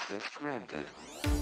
Access granted.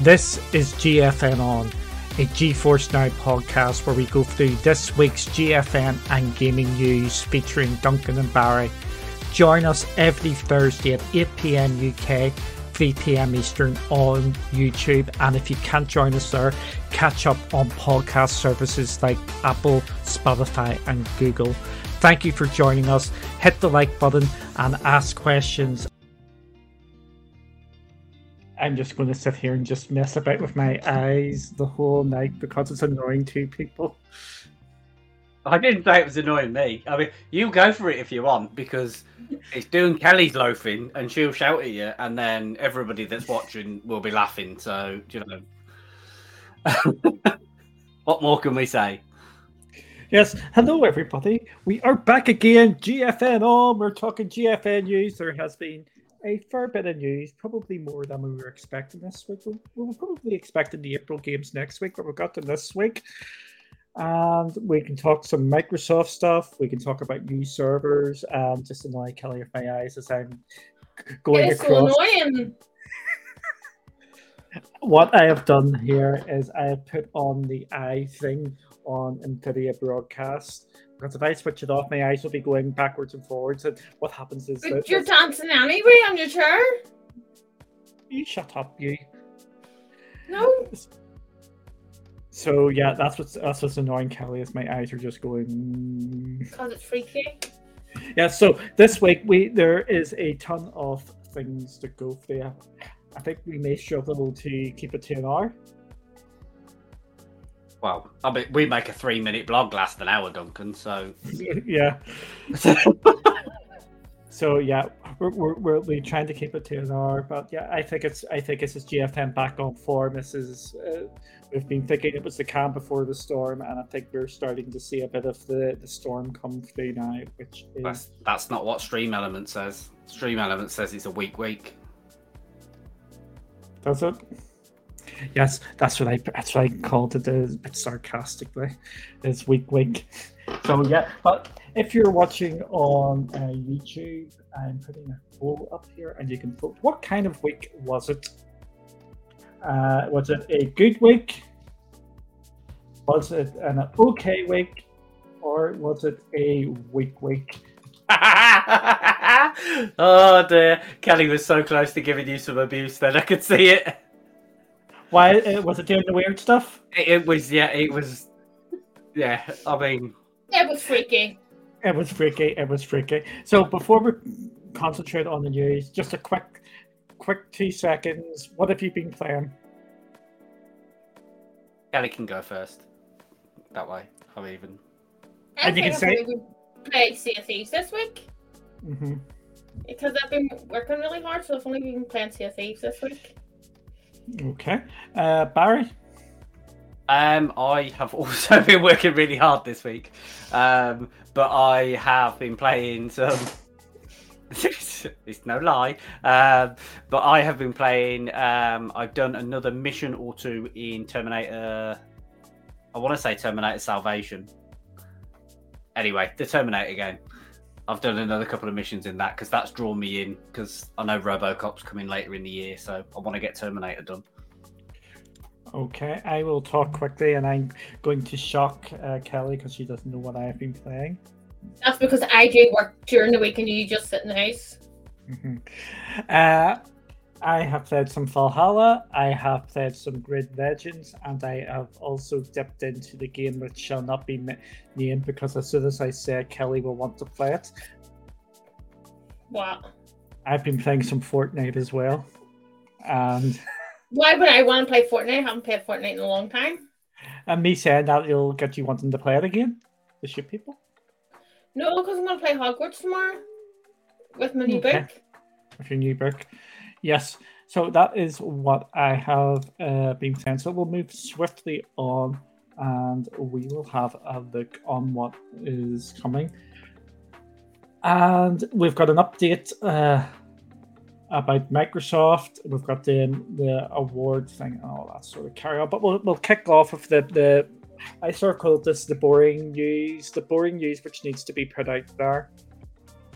This is GFN On, a GeForce Now podcast where we go through this week's GFN and gaming news featuring Duncan and Barry. Join us every Thursday at 8 pm UK, 3 pm Eastern on YouTube. And if you can't join us there, catch up on podcast services like Apple, Spotify, and Google. Thank you for joining us. Hit the like button and ask questions I'm just going to sit here and just mess about with my eyes the whole night because it's annoying to people. I didn't say it was annoying me. I mean, you go for it if you want because it's doing Kelly's loafing and she'll shout at you, and then everybody that's watching will be laughing. So, you know, what more can we say? Yes, hello everybody. We are back again. GFN on. Oh, we're talking GFN news. There has been a fair bit of news, probably more than we were expecting this week. We, were probably expecting the April games next week, but we got them this week. And we can talk some Microsoft stuff. We can talk about new servers. And just annoy Kelly with my eyes as I'm um, going It's across. so annoying. What I have done here is I have put on the eye thing on Nvidia broadcast. Because if I switch it off, my eyes will be going backwards and forwards. And what happens is that you're dancing anyway on your chair. you shut up, you. No. So yeah, that's what's that's what's annoying Kelly is my eyes are just going. Because it's freaky. Yeah. So this week we there is a ton of things to go through. I think we may struggle to keep it to an hour. Well, I mean, we make a three-minute blog last an hour, Duncan. So, yeah. So yeah, we're, we're, we're, we're trying to keep it to an hour, but yeah, I think it's I think this is GFN back on form. This is uh, we've been thinking it was the calm before the storm, and I think we're starting to see a bit of the, the storm come through now, which is that's, that's not what Stream Element says. Stream Element says it's a weak week. Does it? Yes, that's what I that's what I called it a bit sarcastically. It's week week. So yeah, but if you're watching on uh, YouTube, I'm putting a poll up here, and you can vote. What kind of week was it? Uh, was it a good week? Was it an okay week, or was it a weak week? oh dear, Kelly was so close to giving you some abuse. Then I could see it. Why uh, was it doing the weird stuff? It, it was, yeah, it was, yeah. I mean, It was freaky. It was freaky. It was freaky. So before we concentrate on the news, just a quick, quick two seconds. What have you been playing? Ellie can go first. That way, I'm even. I And you think can I've say- really played Sea of Thieves this week hmm because I've been working really hard, so I've only been playing Sea of Thieves this week. Okay, uh, Barry. Um, I have also been working really hard this week, um, but I have been playing some. it's no lie, um, but I have been playing. Um, I've done another mission or two in Terminator. I want to say Terminator Salvation. Anyway, the Terminator game. I've done another couple of missions in that because that's drawn me in because I know RoboCop's coming later in the year, so I want to get Terminator done. Okay, I will talk quickly, and I'm going to shock uh, Kelly because she doesn't know what I have been playing. That's because I do work during the week and you just sit in the house. Mhm. Uh, I have played some Valhalla, I have played some Grid Legends, and I have also dipped into the game which shall not be named because as soon as I say it, Kelly will want to play it. What? I've been playing some Fortnite as well. And Why would I want to play Fortnite? I haven't played Fortnite in a long time. and me saying that will get you wanting to play it again to shoot people. No, because I'm going to play Hogwarts tomorrow with my new Okay. book. with your new book. Yes, so that is what I have uh, been saying. So we'll move swiftly on and we will have a look on what is coming. And we've got an update uh, about Microsoft. We've got the, the award thing and all that sort of carry on. But we'll, we'll kick off with the, the, I sort of call this the boring news, the boring news which needs to be put out there.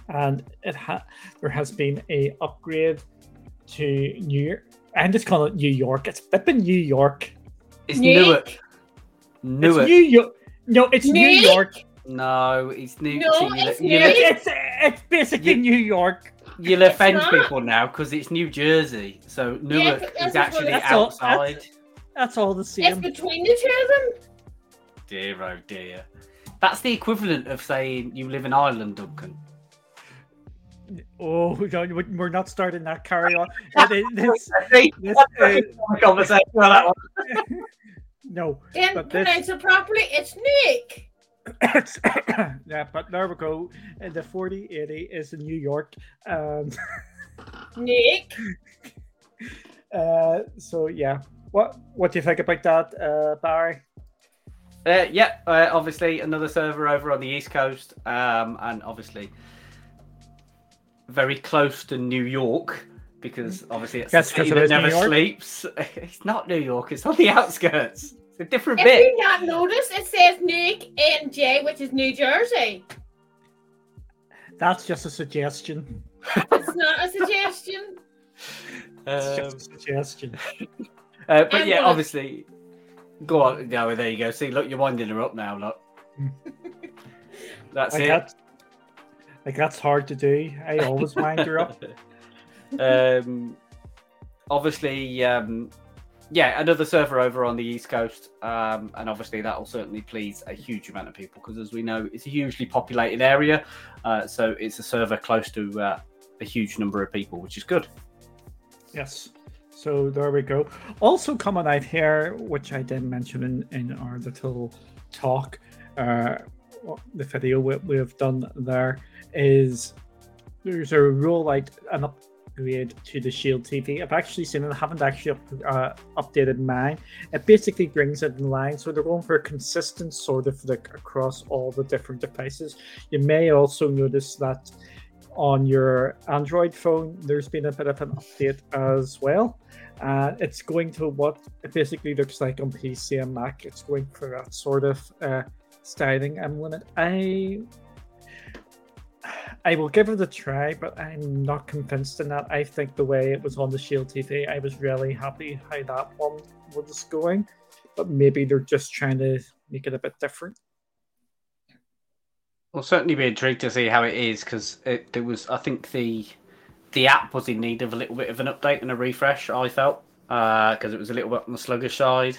And it ha- there has been a upgrade to New York. I'm just calling it New York. It's flipping New York. It's Newark. Newark. Newark. It's New York. No, it's New Newark? York. No, it's New. No, see, it's you'll, It's, it's, it's basically You- New York. you'll offend not. people now because it's New Jersey. So Newark but that's is just actually what it- That's all- outside. That's all the scene. It's same. between the two of them. Dear oh dear. That's the equivalent of saying you live in Ireland, Duncan. Oh, we don't- we're not starting that. Carry on. It is- this, this, uh, conversation on that one. no, Then But this- pronounce it properly. It's Nick. It's- yeah, but there we go. Uh, The 4080 is in New York. And Nick. uh, so, yeah. What what do you think about that, uh, Barry? Uh, yeah, uh, obviously another server over on the east coast, um, and obviously very close to New York because obviously it's That's a 'cause city it that is New never sleeps. It's not New York; it's on the outskirts. It's a different If bit. you not notice, it says Nick and J, which is New Jersey. That's just a suggestion. It's not a suggestion. It's Um, just a suggestion. uh, but I'm yeah, gonna- obviously, go on. No, there you go. See, look, you're winding her up now. Look, that's Like it. that's, like that's hard to do. I always wind her up. um, obviously, um, yeah, another server over on the east coast, um, and obviously that will certainly please a huge amount of people because, as we know, it's a hugely populated area, uh, so it's a server close to uh, a huge number of people, which is good. Yes. So there we go. Also coming out here, which I didn't mention in, in our little talk, uh, the video we, we've done there is there's a rollout an upgrade to the Shield TV. I've actually seen it. I haven't actually uh, updated mine. It basically brings it in line, so they're going for a consistent sort of look across all the different devices. You may also notice that on your Android phone, there's been a bit of an update as well. Uh, it's going to what it basically looks like on PC and Mac. It's going for that sort of uh, styling. It, I, I will give it a try, but I'm not convinced in that. I think the way it was on the Shield TV, I was really happy how that one was going. But maybe they're just trying to make it a bit different. We'll certainly be intrigued to see how it is because it there was I think the the app was in need of a little bit of an update and a refresh. I felt uh, because it was a little bit on the sluggish side.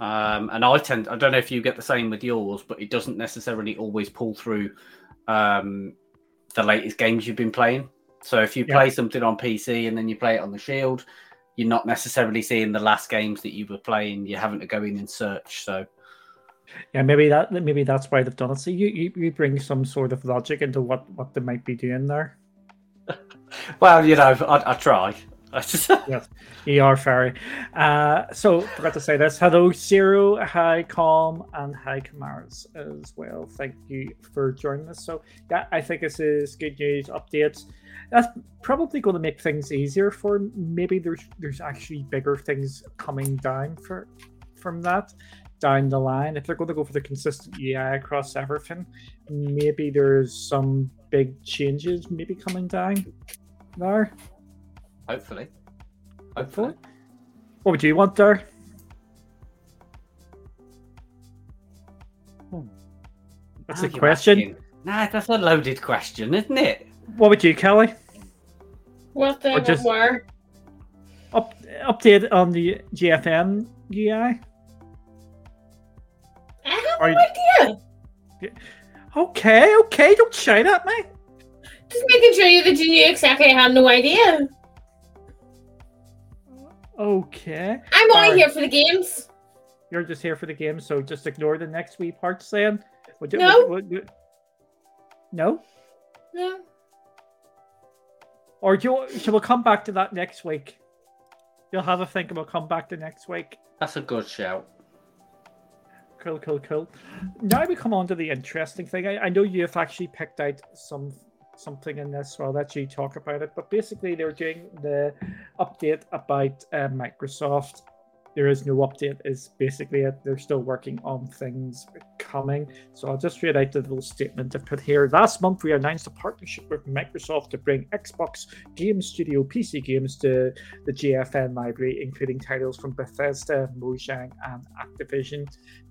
Um, and I tend I don't know if you get the same with yours, but it doesn't necessarily always pull through um, the latest games you've been playing. So if you Yeah. play something on PC and then you play it on the Shield, you're not necessarily seeing the last games that you were playing. You're having to go in and search. So Yeah, maybe that maybe that's why they've done it. So you, you, you bring some sort of logic into what, what they might be doing there. well, you know, I, I try. Yes, you are fairy. Uh, so forgot to say this. Hello, Zero. Hi, Calm, and hi, Kamaras as well. Thank you for joining us. So yeah, I think this is good news. Updates. That's probably going to make things easier for. Maybe there's there's actually bigger things coming down for from that down the line. If they're going to go for the consistent UI across everything, maybe there's some big changes maybe coming down there. Hopefully, Hopefully. hopefully. What would you want there? Hmm. That's Now a question. asking. Nah, that's a loaded question, isn't it? What would you, Kelly? What the Or just- what were? Up, update on the GFN UI. I have Are no you- idea. Okay, okay, don't shout at me. Just making sure you that you knew exactly. I have no idea. Okay. I'm only Alright. here for the games. You're just here for the games, so just ignore the next wee parts then. Would you- No. would- would- no? No. Or do you, shall we come back to that next week? You'll have a think and we'll come back to next week. That's a good shout. Cool, cool, cool. Now we come on to the interesting thing. I, I know you've actually picked out some something in this, I'll let you talk about it. But basically, they're doing the update about uh, Microsoft. There is no update, is basically it. They're still working on things coming. So I'll just read out the little statement I put here. Last month, we announced a partnership with Microsoft to bring Xbox Game Studio PC games to the GFN library, including titles from Bethesda, Mojang, and Activision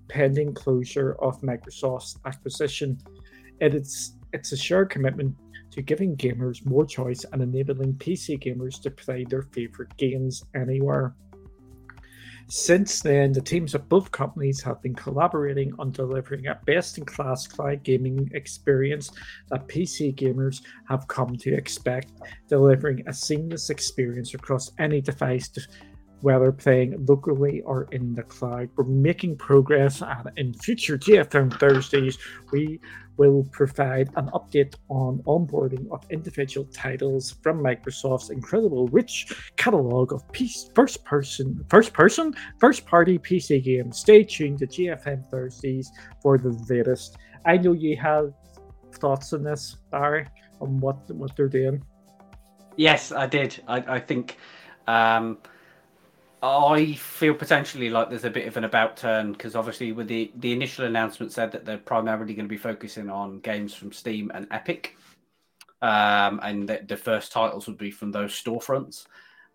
pending closure of Microsoft's acquisition. It is it's a shared commitment to giving gamers more choice and enabling PC gamers to play their favorite games anywhere. Since then, the teams of both companies have been collaborating on delivering a best in class cloud gaming experience that PC gamers have come to expect, delivering a seamless experience across any device, whether playing locally or in the cloud. We're making progress, and in future GFN Thursdays, we will provide an update on onboarding of individual titles from Microsoft's incredible rich catalog of piece, first person, first person, first party PC games. Stay tuned to GFN Thursdays for the latest. I know you have thoughts on this, Barry, on what what they're doing. Yes, I did. I, I think um, I feel potentially like there's a bit of an about turn because obviously, with the the initial announcement said that they're primarily going to be focusing on games from Steam and Epic, um, and that the first titles would be from those storefronts.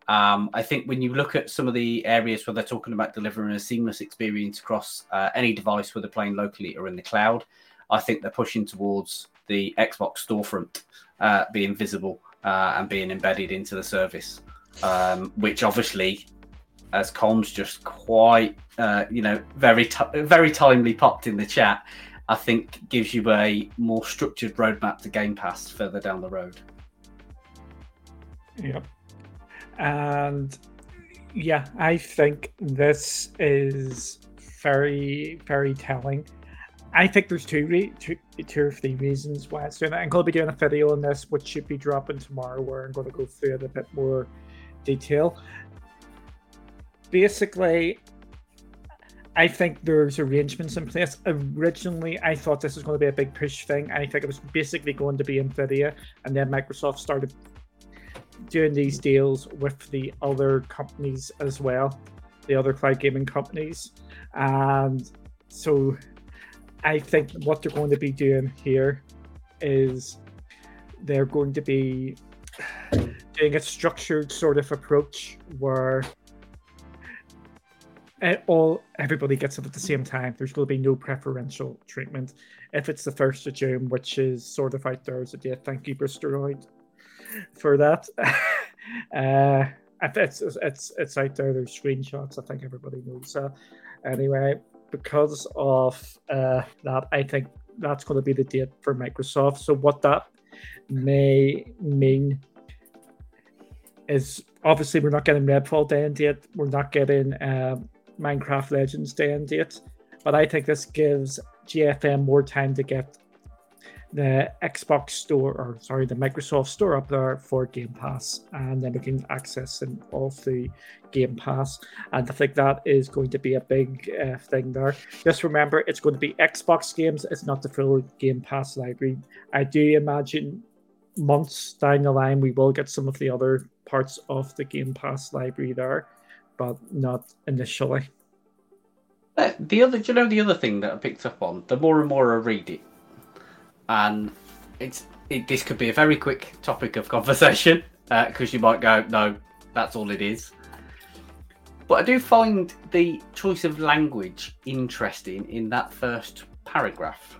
Um, I think when you look at some of the areas where they're talking about delivering a seamless experience across uh, any device, whether playing locally or in the cloud, I think they're pushing towards the Xbox storefront uh, being visible uh, and being embedded into the service, um, which obviously, as Comms just quite, uh, you know, very t- very timely popped in the chat, I think gives you a more structured roadmap to Game Pass further down the road. Yep. And yeah, I think this is very, very telling. I think there's two, re- two, two or three reasons why it's doing it. I'm going to be doing a video on this, which should be dropping tomorrow, where I'm going to go through it a bit more detail. Basically, I think there's arrangements in place. Originally, I thought this was going to be a big push thing. I think it was basically going to be Nvidia, and then Microsoft started doing these deals with the other companies as well, the other cloud gaming companies. And so I think what they're going to be doing here is they're going to be doing a structured sort of approach where all everybody gets it at the same time. There's going to be no preferential treatment. If it's the first of June, which is sort of out there as a date, thank you, Bristeroid, for that. uh, if it's it's it's out there. There's screenshots. I think everybody knows that. Anyway, because of uh, that, I think that's going to be the date for Microsoft. So what that may mean is obviously we're not getting Redfall day and date. We're not getting um, Minecraft Legends day and date. But I think this gives GFN more time to get the Xbox Store, or sorry, the Microsoft Store up there for Game Pass, and then we can access them off the Game Pass. And I think that is going to be a big uh, thing there. Just remember, it's going to be Xbox games. It's not the full Game Pass library. I do imagine months down the line we will get some of the other parts of the Game Pass library there, but not initially. Uh, The other, do you know, the other thing that I picked up on, the more and more I read it, and it's it, this could be a very quick topic of conversation because you might go, no, that's all it is. But I do find the choice of language interesting in that first paragraph,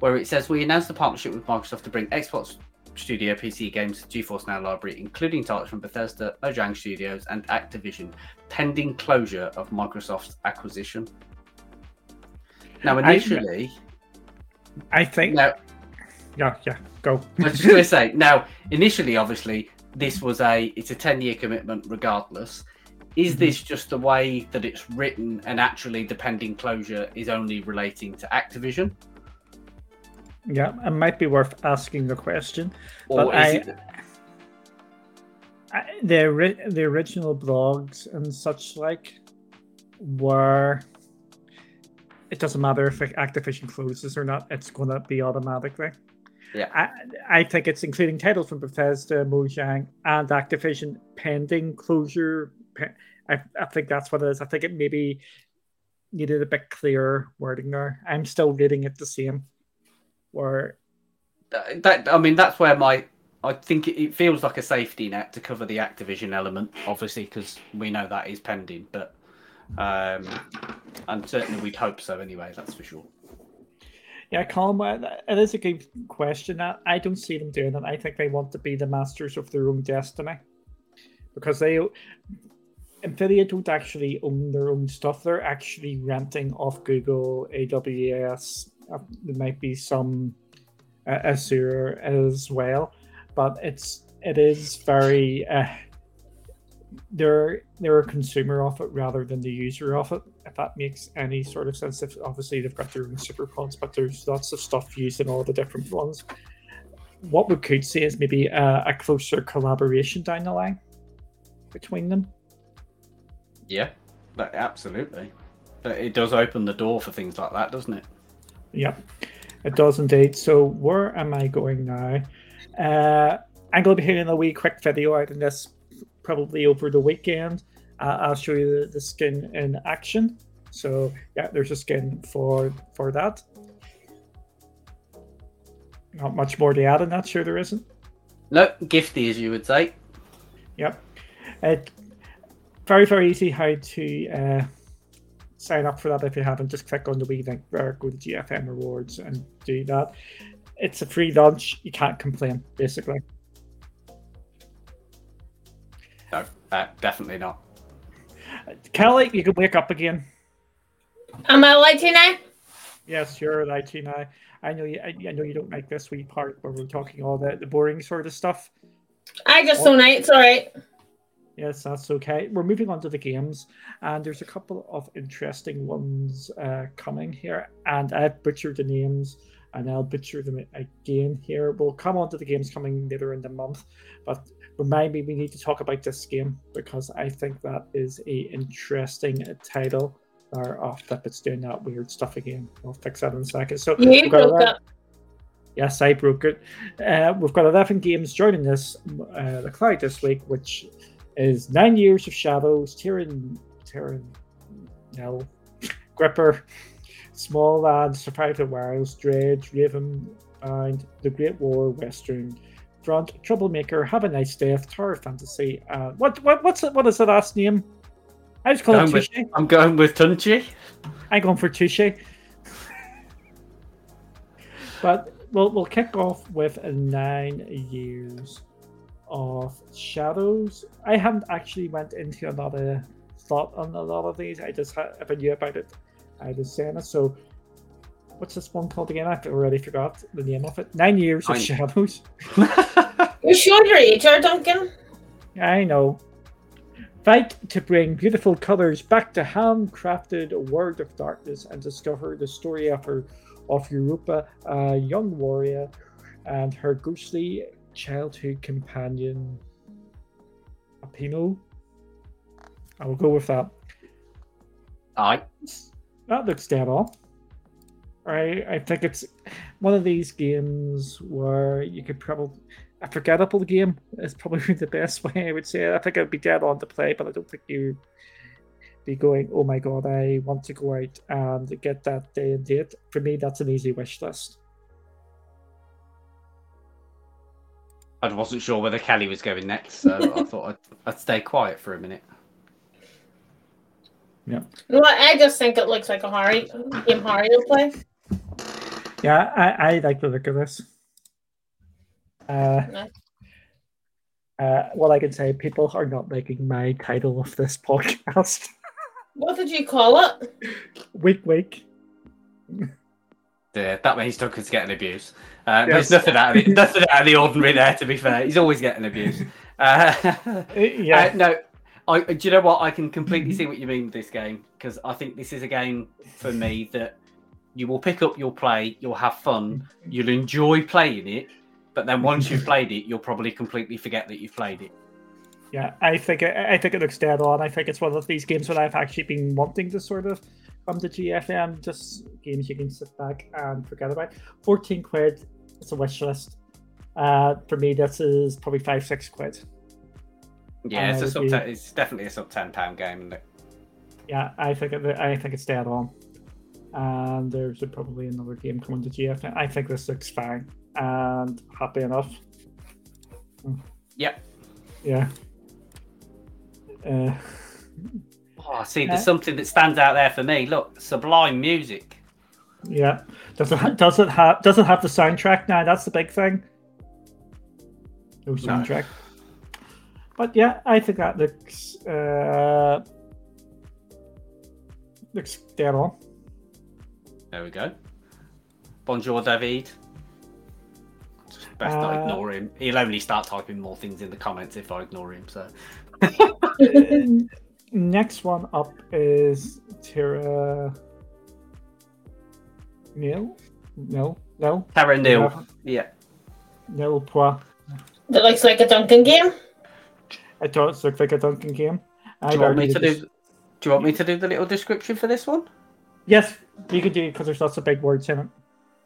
where it says we announced the partnership with Microsoft to bring Xbox Studio PC games GeForce Now library, including titles from Bethesda, Mojang Studios, and Activision, pending closure of Microsoft's acquisition. Now, initially, I, I think. now, Yeah, yeah. Go. I was just going to say, now, initially, obviously, this was a it's a ten year commitment, regardless. Is Mhm. this just the way that it's written, and actually, the pending closure is only relating to Activision, Yeah, it might be worth asking the question. or But I-? I, the the original blogs and such like were. It doesn't matter if Activision closes or not; it's going to be automatically. Yeah. I, I think it's including titles from Bethesda, Mojang, and Activision pending closure. I, I think that's what it is. I think it maybe needed a bit clearer wording there. I'm still reading it the same. Where that, that- I mean, that's where my I think it, it feels like a safety net to cover the Activision element, obviously, because we know that is pending. But um, and certainly we'd hope so anyway. That's for sure. Yeah, Colin, it is a good question. I I don't see them doing it. I think they want to be the masters of their own destiny because they, Nvidia don't actually own their own stuff. They're actually renting off Google, AWS. Uh, there might be some uh, Azure as well, but it's it is very. Uh, they're they're a consumer of it rather than the user of it. If that makes any sort of sense. If obviously they've got their own super pods, but there's lots of stuff used in all the different ones. What we could see is maybe a, a closer collaboration down the line between them. Yeah, but absolutely. But it does open the door for things like that, doesn't it? Yep, it does indeed. So where am I going now? Uh, I'm going to be hitting a wee quick video out in this probably over the weekend. Uh, I'll show you the, the skin in action. So yeah, there's a skin for for that. Not much more to add in that. Sure, there isn't. No, gifty as you would say. Yep. It, very, very easy how to uh, sign up for that if you haven't. Just click on the wee link there, go to GFN Rewards and do that. It's a free lunch. You can't complain, basically. No, uh, definitely not. Kelly, you can wake up again. Am I allowed to now? Yes, you're allowed to now. I know you. I, I know you don't like this wee part where we're talking all the, the boring sort of stuff. I just don't know. It's all right. Yes, that's okay. We're moving on to the games, and there's a couple of interesting ones uh, coming here. And I've butchered the names, and I'll butcher them again here. We'll come on to the games coming later in the month, but remind me we need to talk about this game because I think that is a interesting title. Or off oh, flip, it's doing that weird stuff again. We'll fix that in a second. So You we've got broke up. Yes, I broke it. Uh, we've got 11 games joining this, uh, the cloud this week, which is Nine Years of Shadows, Tyrion, Tyrion, no, Gripper, Smalland, Survive the Wilds, Dredge, Raven, and The Great War, Western Front, Troublemaker, Have a Nice Death, Tower Fantasy. Uh, what, what, what's it, what is the last name? I just call it Going with- Touche. I'm going with Tunchi. I'm going for Touche. but we'll we'll kick off with nine years of shadows. I haven't actually went into another thought on a lot of these. I just had, if I knew about it, I was saying it. So, what's this one called again? I've already forgot the name of it. Nine years of I- shadows. You showed your age, there, Duncan. I know. Fight to bring beautiful colors back to handcrafted a World of Darkness and discover the story of her of Europa, a young warrior, and her ghostly childhood companion, a Apino. I will go with that. Aye. That looks dead on. I I think it's one of these games where you could probably a forgettable game is probably the best way I would say. I think it'd be dead on to play, but I don't think you be going, oh my god, I want to go out and get that day and date. For me, that's an easy wish list. I wasn't sure whether Kelly was going next, so I thought I'd, I'd stay quiet for a minute. Yeah. Well, I just think it looks like a horror game horror to play. Yeah, I, I like the look of this. Uh, Nice. uh, what I can say, people are not making my title of this podcast. What did you call it? week, week. Yeah, that means Duncan's getting abuse. Uh, Yes. There's nothing out, of the, nothing out of the ordinary there, to be fair. He's always getting abuse. Uh, Uh, yeah, Uh, no, I, do you know what? I can completely see what you mean with this game because I think this is a game for me that you will pick up, you'll play, you'll have fun, you'll enjoy playing it, but then once you've played it, you'll probably completely forget that you've played it. yeah. I think it, I think it looks dead on. I think it's one of these games that I've actually been wanting to sort of come to GFN. Just games you can sit back and forget about. Fourteen quid. It's a wish list. Uh, for me, this is probably five, six quid. Yeah, it's a sub you- 10, it's definitely a sub ten pound game, isn't it? Yeah, I think it, I think it's dead on. And there's a, probably another game coming to GFN. I think this looks fine and happy enough. Yep. Yeah. Uh, Oh, see, there's something that stands out there for me. Look, Sublime music. yeah. Does it ha- does it have does it have the soundtrack now? That's the big thing. No soundtrack. But yeah, I think that looks uh looks dead on. There we go. Bonjour, David. Just best not Uh, ignore him. He'll only start typing more things in the comments if I ignore him. So Next one up is Tira. Nil? No, no, Tara Nil. Yeah. Yeah. nil point. That looks like a Duncan game. It does look like a Duncan game. Do you want me to do? Do you want me to do the little description for this one? Yes, you can do it because there's lots of big words in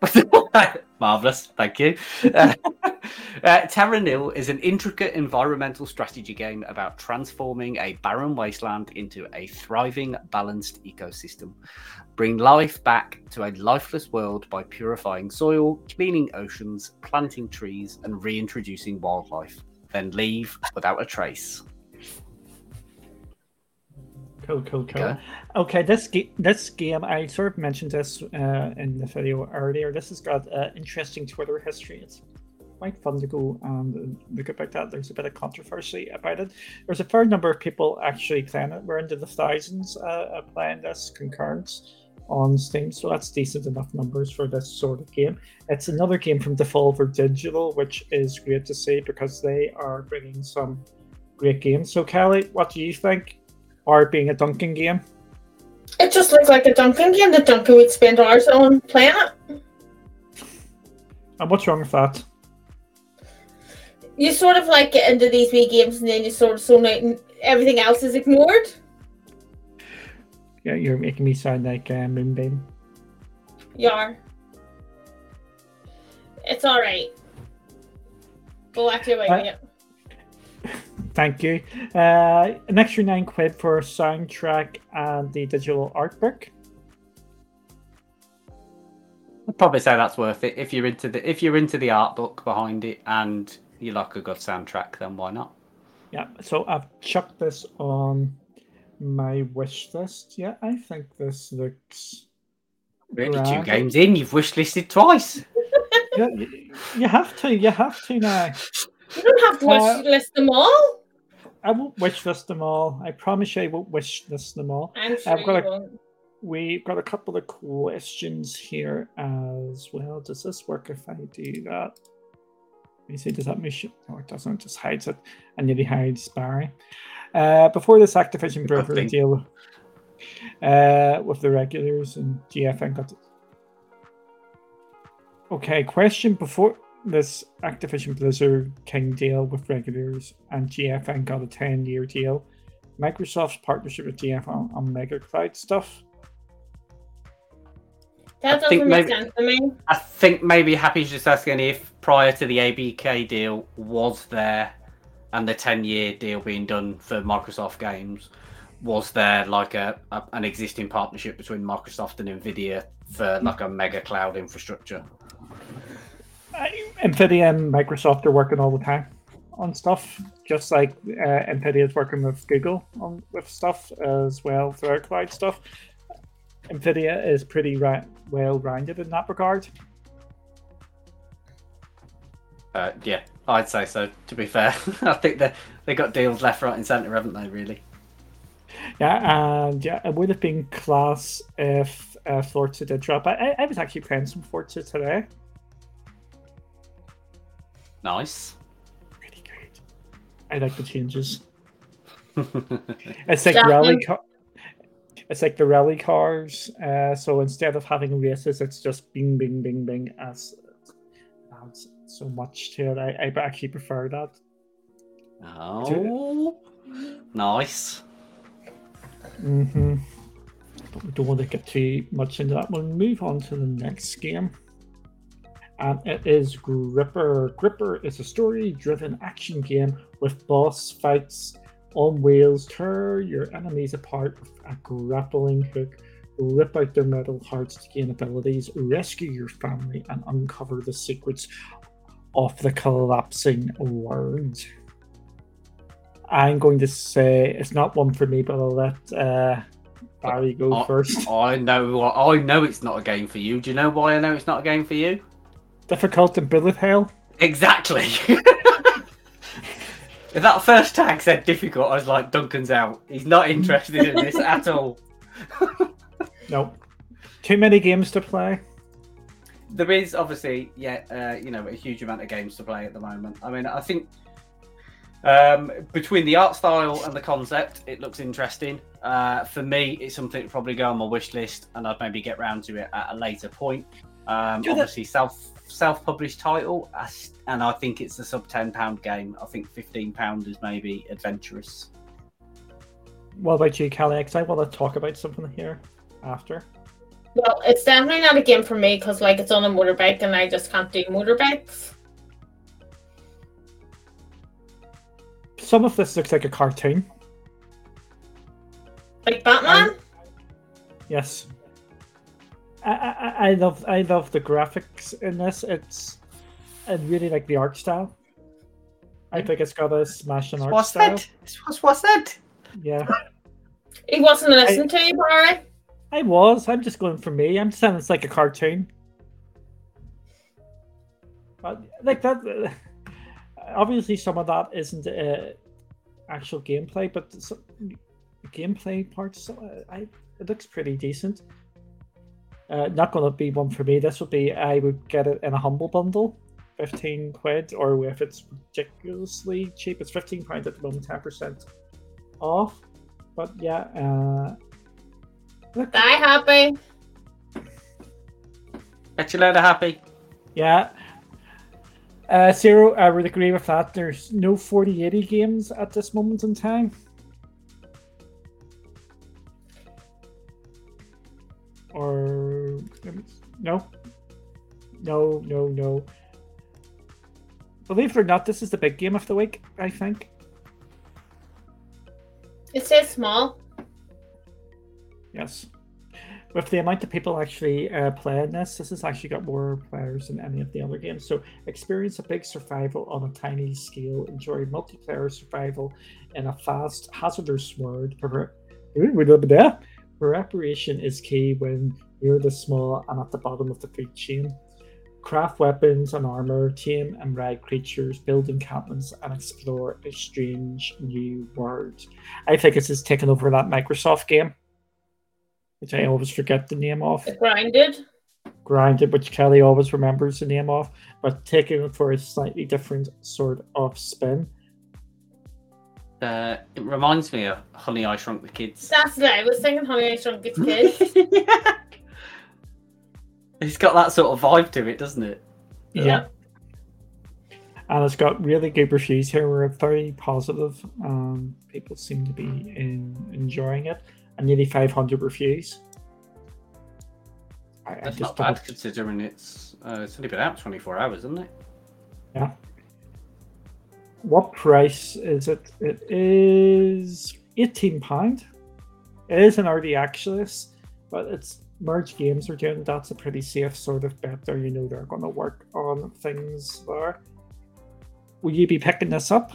it. Marvelous, thank you. Uh, uh, Terra Nil is an intricate environmental strategy game about transforming a barren wasteland into a thriving, balanced ecosystem. Bring life back to a lifeless world by purifying soil, cleaning oceans, planting trees, and reintroducing wildlife. Then leave without a trace. Cool, cool, cool. Okay. Okay, this ga- this game I sort of mentioned this uh, in the video earlier. This has got uh, interesting Twitter history. It's quite fun to go and look about that. There's a bit of controversy about it. There's a fair number of people actually playing it. We're into the thousands uh, playing this concurrent on Steam, so that's decent enough numbers for this sort of game. It's another game from Devolver Digital, which is great to see because they are bringing some great games. So, Kelly, what do you think? Or being a Duncan game? It just looks like a Duncan game that Duncan would spend hours on playing it. And what's wrong with that? You sort of like get into these wee games and then you sort of so out and everything else is ignored. Yeah, you're making me sound like uh, Moonbeam. You are. It's alright. Go after your way Uh. Thank you. Uh, an extra nine quid for soundtrack and the digital art book. I'd probably say that's worth it if you're into the if you're into the art book behind it and you like a good soundtrack. Then why not? Yeah, so I've chucked this on my wish list. Yeah, I think this looks. Really, two games in, you've wish listed twice. Yeah, you, you have to. You have to now. You don't have to wish uh, list them all. I won't wish list them all. I promise you, I won't wish list them all. I'm sure I've got you a- won't. We've got a couple of questions here as well. Does this work if I do that? Let me see, does that mission? No, it doesn't. It just hides it. And nearly hides Barry. Uh, before this Activision Good Brother deal uh, with the regulars and GFN got. It. Okay, question before this Activision Blizzard King deal with regulars and GFN got a 10 year deal. Microsoft's partnership with GFN on, on Mega Cloud stuff. That I think doesn't make maybe- sense to me. I think maybe Happy's just asking if prior to the ABK deal was there and the 10 year deal being done for Microsoft games, was there like a, a an existing partnership between Microsoft and Nvidia for like a mega cloud infrastructure? I- Nvidia and Microsoft are working all the time on stuff, just like uh, Nvidia is working with Google on with stuff as well for their cloud stuff. Nvidia is pretty ra- well rounded in that regard. Uh, yeah, I'd say so. To be fair, I think they they got deals left, right, and centre, haven't they? Really? Yeah, and yeah, it would have been class if uh, Forza did drop. I, I, I was actually playing some Forza today. Nice. Really great. I like the changes. It's like Jackman? rally car. It's like the rally cars. Uh, so instead of having races, it's just bing, bing, bing, bing. As adds so much to it. I, I actually prefer that. Oh, nice. Mm-hmm. But we don't want to get too much into that. We'll move on to the next game. And it is Gripper. Gripper is a story driven action game with boss fights on wheels. Tear your enemies apart with a grappling hook. Rip out their metal hearts to gain abilities. Rescue your family and uncover the secrets of the collapsing world. I'm going to say it's not one for me, but I'll let uh, Barry go Oh, first. I know. I know it's not a game for you. Do you know why I know it's not a game for you? Difficult in bullet hell. Exactly. if that first tag said difficult, I was like, Duncan's out. He's not interested in this at all. No. Too many games to play. There is obviously, yeah, uh, you know, a huge amount of games to play at the moment. I mean, I think um, between the art style and the concept, it looks interesting. Uh, for me, it's something to probably go on my wish list, and I'd maybe get round to it at a later point. Um, that- obviously, self self published title, and I think it's a sub ten pound game. I think fifteen pound is maybe adventurous. What about you, Callie? 'Cause I want to talk about something here after. Well, it's definitely not a game for me because like it's on a motorbike and I just can't do motorbikes. Some of this looks like a cartoon. Like Batman. Yes. I, I, I love I love the graphics in this. It's I really like the art style. I think it's got a smashing art What's style. that? What's what's that? Yeah. he wasn't listening to you, Barry. I was. I'm just going for me. I'm just saying it's like a cartoon. But like that, obviously some of that isn't uh, actual gameplay, but some gameplay parts, uh, I it looks pretty decent. Uh, not going to be one for me. This would be I would get it in a humble bundle, fifteen quid, or if it's ridiculously cheap, it's fifteen pounds at the moment, ten percent off. But yeah, uh, look, Die happy. Get you later, happy. Yeah. Uh, Zero, I would agree with that. There's no 4080 games at this moment in time. Or no, no, no, no. Believe it or not, this is the big game of the week. I think. It says small. Yes. With the amount of people actually uh, playing this, this has actually got more players than any of the other games. So, experience a big survival on a tiny scale. Enjoy multiplayer survival in a fast, hazardous world. Prepar- Preparation is key when you're the small and at the bottom of the food chain. Craft weapons and armor, tame and ride creatures, build encampments, and explore a strange new world. I think this is taken over that Microsoft game which I always forget the name of. Grinded. Grinded, which Kelly always remembers the name of, but taking it for a slightly different sort of spin. Uh, it reminds me of Honey, I Shrunk the Kids. That's it. I was thinking Honey I Shrunk the Kids. It's got that sort of vibe to it, doesn't it? Yeah. And it's got really good reviews here. We're very positive. Um, people seem to be in, enjoying it. And nearly 500 reviews. I, I That's just not bad don't- considering it's uh, it's only been out 24 hours, isn't it? Yeah. What price is it? It is eighteen pound. It is an early access, but it's merge games are doing. That's a pretty safe sort of bet. There, you know they're going to work on things there. Will you be picking this up?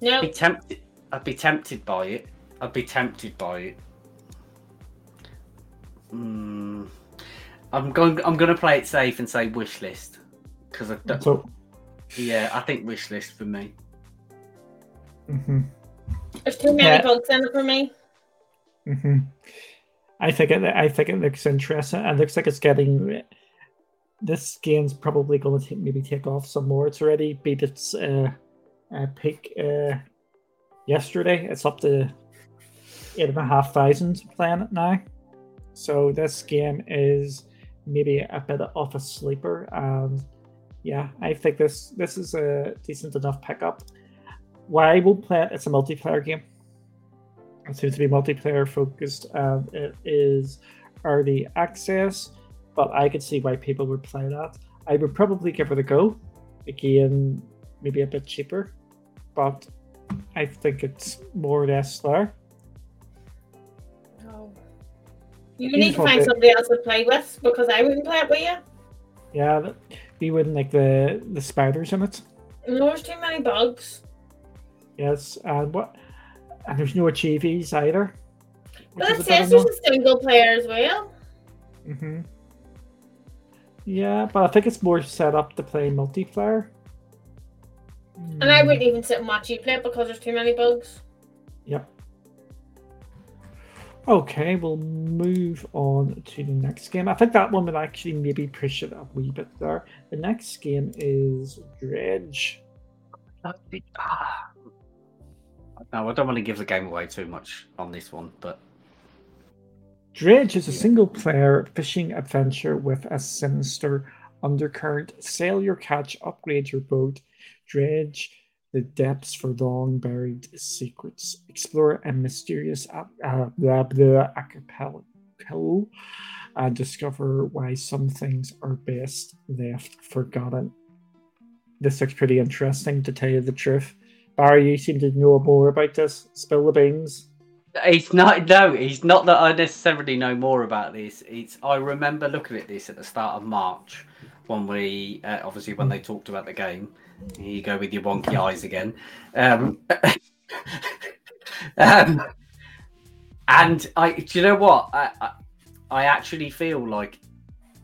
no. I'd be tempted. I'd be tempted by it. I'd be tempted by it. Hmm. I'm going. I'm going to play it safe and say wish list. because I don't, So, yeah, I think wish list for me. hmm There's too many Yeah. bugs in it for me. Hmm I think it. I think it looks interesting. It looks like it's getting. This game's probably going to maybe take off some more. It's already beat its uh, uh, peak uh, yesterday. It's up to eight and a half thousand playing it now. So this game is maybe a bit of a sleeper, and yeah, I think this this is a decent enough pickup. Why I will play it? It's a multiplayer game. It seems to be multiplayer focused, and it is early access. But I could see why people would play that. I would probably give it a go. Again, maybe a bit cheaper, but I think it's more or less there. Oh. You need to find somebody else to play with because I wouldn't play it with you. Yeah, that- you wouldn't like the the spiders in it. No, there's too many bugs. Yes, and what? And there's no achievies either. But it says there's a single player as well. hmm Yeah, but I think it's more set up to play multiplayer. And I wouldn't even sit and watch you play it because there's too many bugs. Yep. Okay, we'll move on to the next game. I think that one would actually maybe push it a wee bit there. The next game is Dredge. Ah. No, I don't want to give the game away too much on this one, but Dredge is a single player fishing adventure with a sinister undercurrent. Sail your catch, upgrade your boat, dredge the depths for long buried secrets, explore a mysterious uh, uh, blah, blah, and discover why some things are best left forgotten. This looks pretty interesting, to tell you the truth. Barry, you seem to know more about this. Spill the beans. It's not no, it's not that I necessarily know more about this. It's I remember looking at this at the start of March when we uh, obviously when they talked about the game. Here you go with your wonky eyes again. Um, um, and I, do you know what? I, I, I actually feel like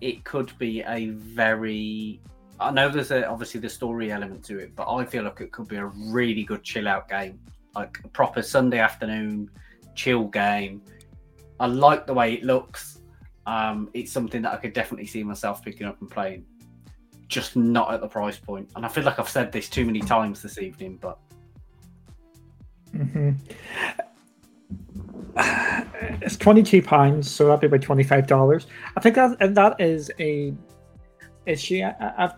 it could be a very. I know there's a, obviously the story element to it, but I feel like it could be a really good chill out game, like a proper Sunday afternoon chill game. I like the way it looks. Um, it's something that I could definitely see myself picking up and playing. Just not at the price point. And I feel like I've said this too many times this evening, but hmm It's twenty two pounds, so that'd be about twenty five dollars. I think that and that is a issue. I- I've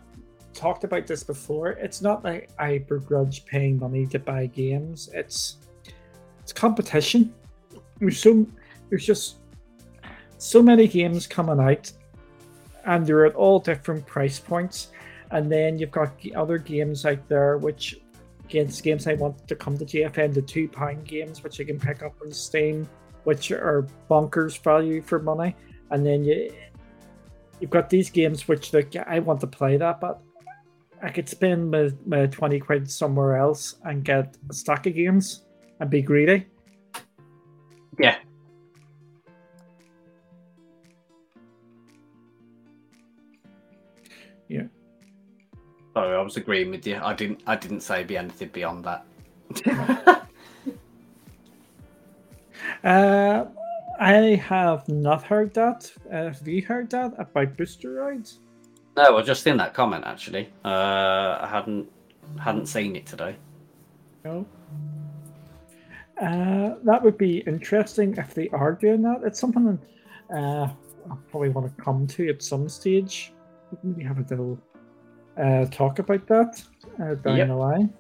talked about this before. It's not like I begrudge paying money to buy games. It's it's competition. There's so there's just so many games coming out, and they're at all different price points. And then you've got other games out there which against games I want to come to GFN, the two pound games which you can pick up on Steam, which are bonkers value for money. And then you you've got these games which like I want to play that, but I could spend my, my twenty quid somewhere else and get a stack of games and be greedy. yeah. Yeah. Sorry, I was agreeing with you. I didn't. I didn't say be anything beyond that. Uh, I have not heard that. Uh, have you heard that about Boosteroid? No, I just seen that comment actually. Uh, I hadn't hadn't seen it today. No. Uh, that would be interesting if they are doing that. It's something uh, I probably want to come to at some stage. Maybe have a little uh, talk about that uh, down Yep. the line.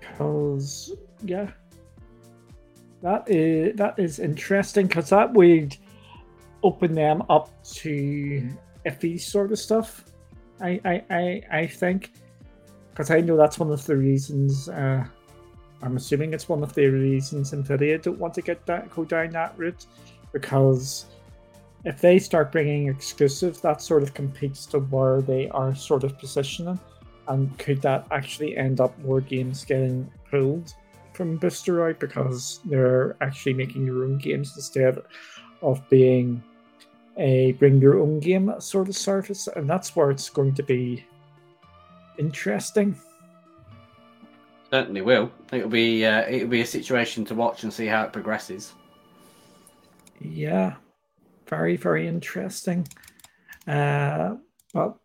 Because yeah, that is that is interesting because that would open them up to iffy sort of stuff. I I I, I think because I know that's one of the reasons. Uh, I'm assuming it's one of the reasons Nvidia don't want to get that go down that route because if they start bringing exclusives, that sort of competes to where they are sort of positioning, and could that actually end up more games getting pulled from Boosteroid because they're actually making their own games instead of being a bring your own game sort of service, and that's where it's going to be interesting. Certainly will. It'll be uh, it'll be a situation to watch and see how it progresses. Yeah, very very interesting. Uh, but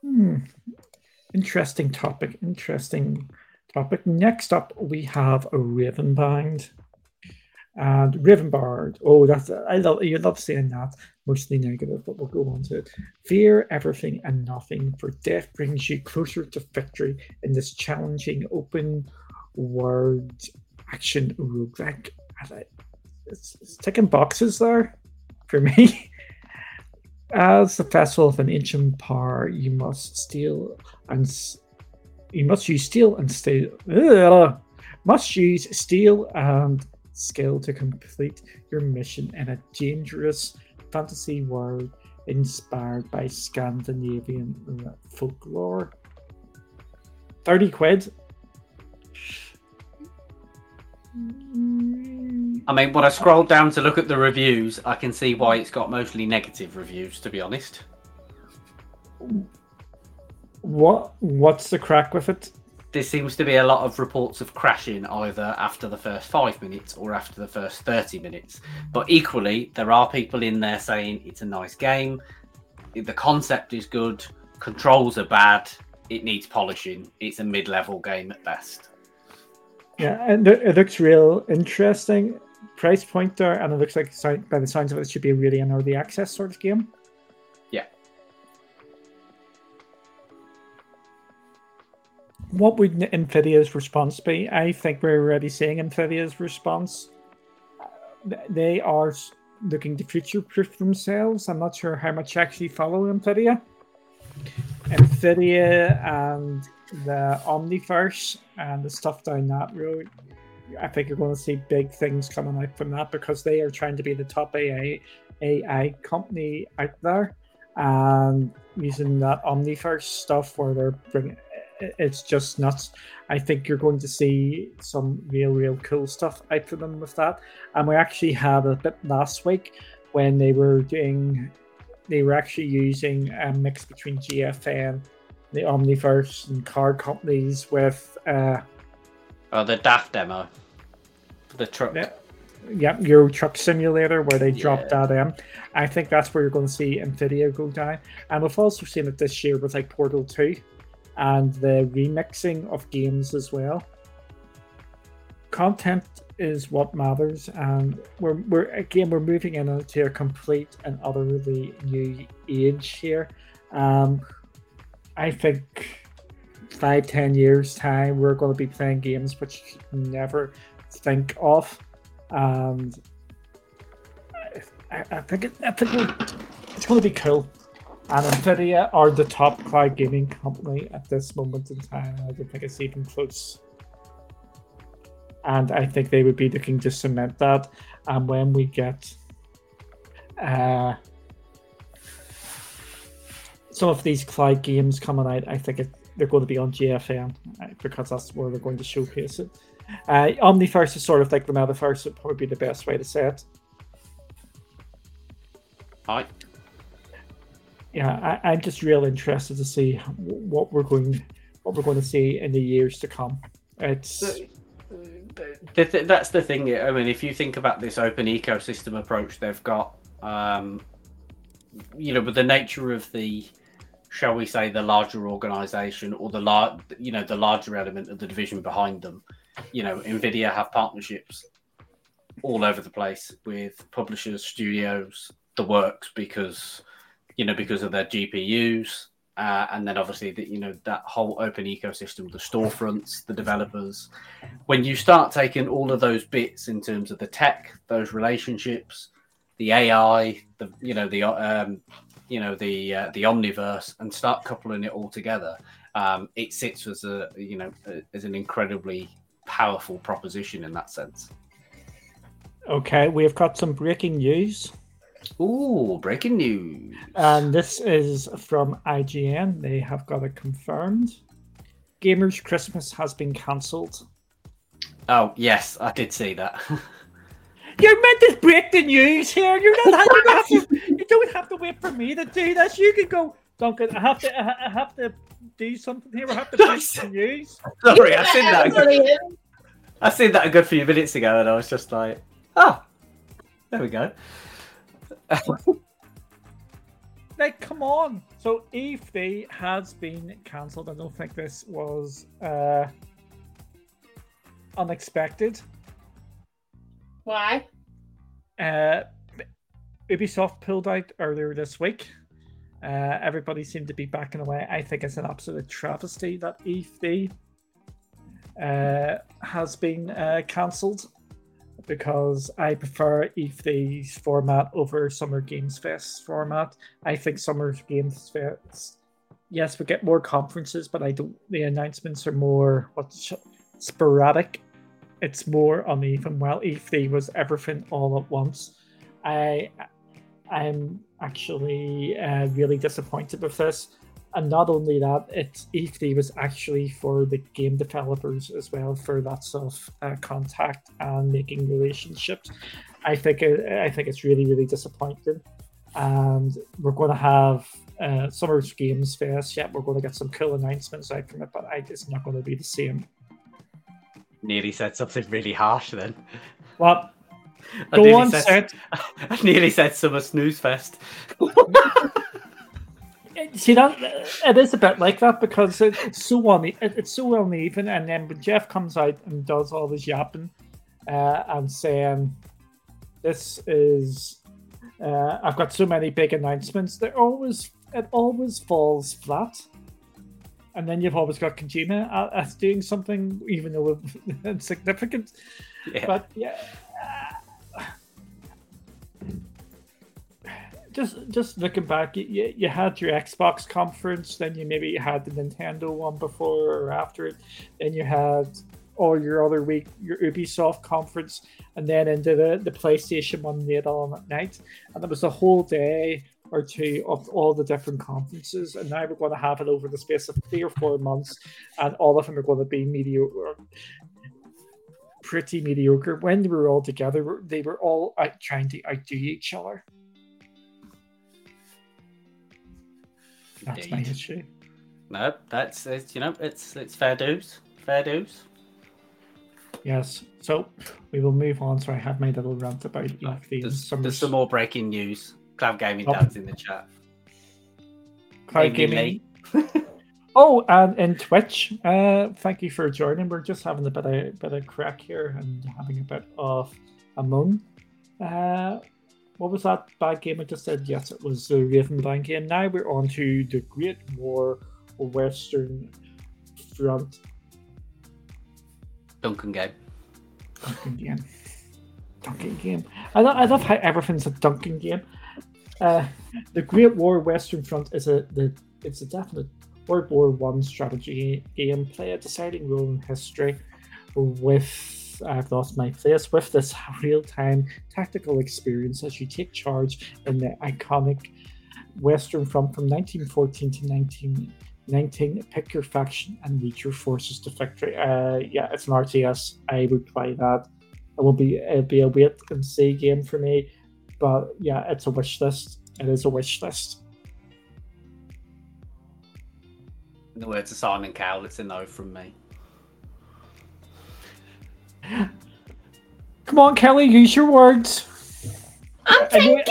hmm, interesting topic. Interesting topic. Next up, we have a Ravenbound. And Ravenbard, oh, that's I love you love saying that. Mostly negative, but we'll go on to it. Fear everything and nothing, for death brings you closer to victory in this challenging open world action roguelike. It's, it's ticking boxes there for me. As the vessel of an ancient power, you must steal and you must use steel and steal. Ugh, must use steel and skill to complete your mission in a dangerous fantasy world inspired by Scandinavian folklore. 30 quid. I mean, when I scroll down to look at the reviews, I can see why it's got mostly negative reviews, to be honest. What what's the crack with it? There seems to be a lot of reports of crashing either after the first five minutes or after the first 30 minutes. But equally, there are people in there saying it's a nice game, the concept is good, controls are bad, it needs polishing, it's a mid level game at best. Yeah, and it looks real interesting. Price point there, and it looks like by the signs of it, it should be really an early access sort of game. What would Nvidia's response be? I think we're already seeing Nvidia's response. They are looking to future-proof themselves. I'm not sure how much actually follow Nvidia. Nvidia and the Omniverse and the stuff down that road. I think you're going to see big things coming out from that because they are trying to be the top AI AI company out there and using that Omniverse stuff where they're bringing it's just nuts. I think you're going to see some real, real cool stuff out for them with that. And we actually had a bit last week when they were doing, they were actually using a mix between GFN, the Omniverse, and car companies with. Uh, oh, the DAF demo. The truck. Yeah. Yeah, Euro Truck Simulator, where they yeah. dropped that in. I think that's where you're going to see Nvidia go down. And we've also seen it this year with like Portal 2 and the remixing of games as well. Content is what matters, and we're, we're again we're moving into a complete and utterly new age here. Um, I think five, ten years time, we're going to be playing games which you never think of, and I, I think it, I think it's going to be cool. And Nvidia are the top cloud gaming company at this moment in time. I don't think it's even close. And I think they would be looking to cement that. And when we get uh, some of these cloud games coming out, I think it, they're going to be on GFN uh, because that's where they're going to showcase it. Uh, Omniverse is sort of like the metaverse, would probably be the best way to say it. Hi yeah, I, am just real interested to see what we're going, what we're going to see in the years to come. It's the th- that's the thing. I mean, if you think about this open ecosystem approach they've got, um, you know, with the nature of the, shall we say, the larger organization or the large, you know, the larger element of the division behind them, you know, Nvidia have partnerships all over the place with publishers, studios, the works because you know, because of their GPUs. Uh, and then obviously the, you know that whole open ecosystem the storefronts the developers when you start taking all of those bits in terms of the tech those relationships the ai the you know the um, you know the uh, the omniverse and start coupling it all together um, it sits as a you know as an incredibly powerful proposition in that sense okay we've got some breaking news Ooh, breaking news. And this is from IGN. They have got it confirmed. Gamers Christmas has been cancelled. Oh, yes, I did see that. you're meant to break the news here. You're not. You don't, have to, you don't have to wait for me to do this. You can go, Duncan. I have to. I have to do something here. I have to break the news. Sorry, I said that. Good, I said that a good few minutes ago, and I was just like, oh, there we go. like, come on. So E3 has been cancelled. I don't think this was uh, unexpected. Why? Uh, Ubisoft pulled out earlier this week. Uh, everybody seemed to be backing away. I think it's an absolute travesty that E3 uh, has been uh, cancelled because I prefer E3's format over Summer Games Fest format. I think Summer Games Fest, yes, we get more conferences, but I don't. The announcements are more what sporadic. It's more uneven. Well, E3 was everything all at once. I, I'm actually uh, really disappointed with this and not only that, it's E3 was actually for the game developers as well for that self uh, contact and making relationships. I think it, I think it's really really disappointing, and we're going to have uh, Summer Games Fest. Yeah, we're going to get some cool announcements out from it, but I, it's not going to be the same. Nearly said something really harsh then. What? Go on, said, I nearly said Summer Snooze Fest. see that it is a bit like that because it, it's so une- it's so uneven, and then when Jeff comes out and does all this yapping uh, and saying, "This is," uh, I've got so many big announcements. They always it always falls flat, and then you've always got Kojima as doing something, even though it's significant. Yeah. But yeah just just looking back, you, you had your Xbox conference, then you maybe had the Nintendo one before or after it, then you had all your other week your Ubisoft conference, and then into the, the PlayStation one late on at night, and it was a whole day or two of all the different conferences, and now we're going to have it over the space of three or four months, and all of them are going to be mediocre pretty mediocre. When they were all together, they were all out trying to outdo each other. That's Indeed. my issue. No, that's it's, you know it's it's fair dues, fair dues. Yes. So we will move on. So I have made a little rant about oh, there's, there's, some more breaking news. Cloud Gaming oh. Dad's in the chat. Cloud Gaming. oh, and in Twitch, uh, thank you for joining. We're just having a bit of bit of crack here and having a bit of a moan. Uh, what was that bad game I just said? Yes, it was the Ravenblind game. Now we're on to the Great War Western Front. Duncan game. Duncan game. Duncan game. I, lo- I love how everything's a Duncan game. Uh, the Great War Western Front is a the it's a definite World War One strategy game. Play a deciding role in history with I've lost my place with this real time tactical experience as you take charge in the iconic Western Front from 1914 to 1919. Pick your faction and lead your forces to victory. Uh, yeah, it's an RTS. I would play that. It will be it'll be a wait and see game for me, but yeah, it's a wish list. It is a wish list. In the words of Simon Cowell, it's a no from me. Come on, Kelly, use your words. I'm thinking.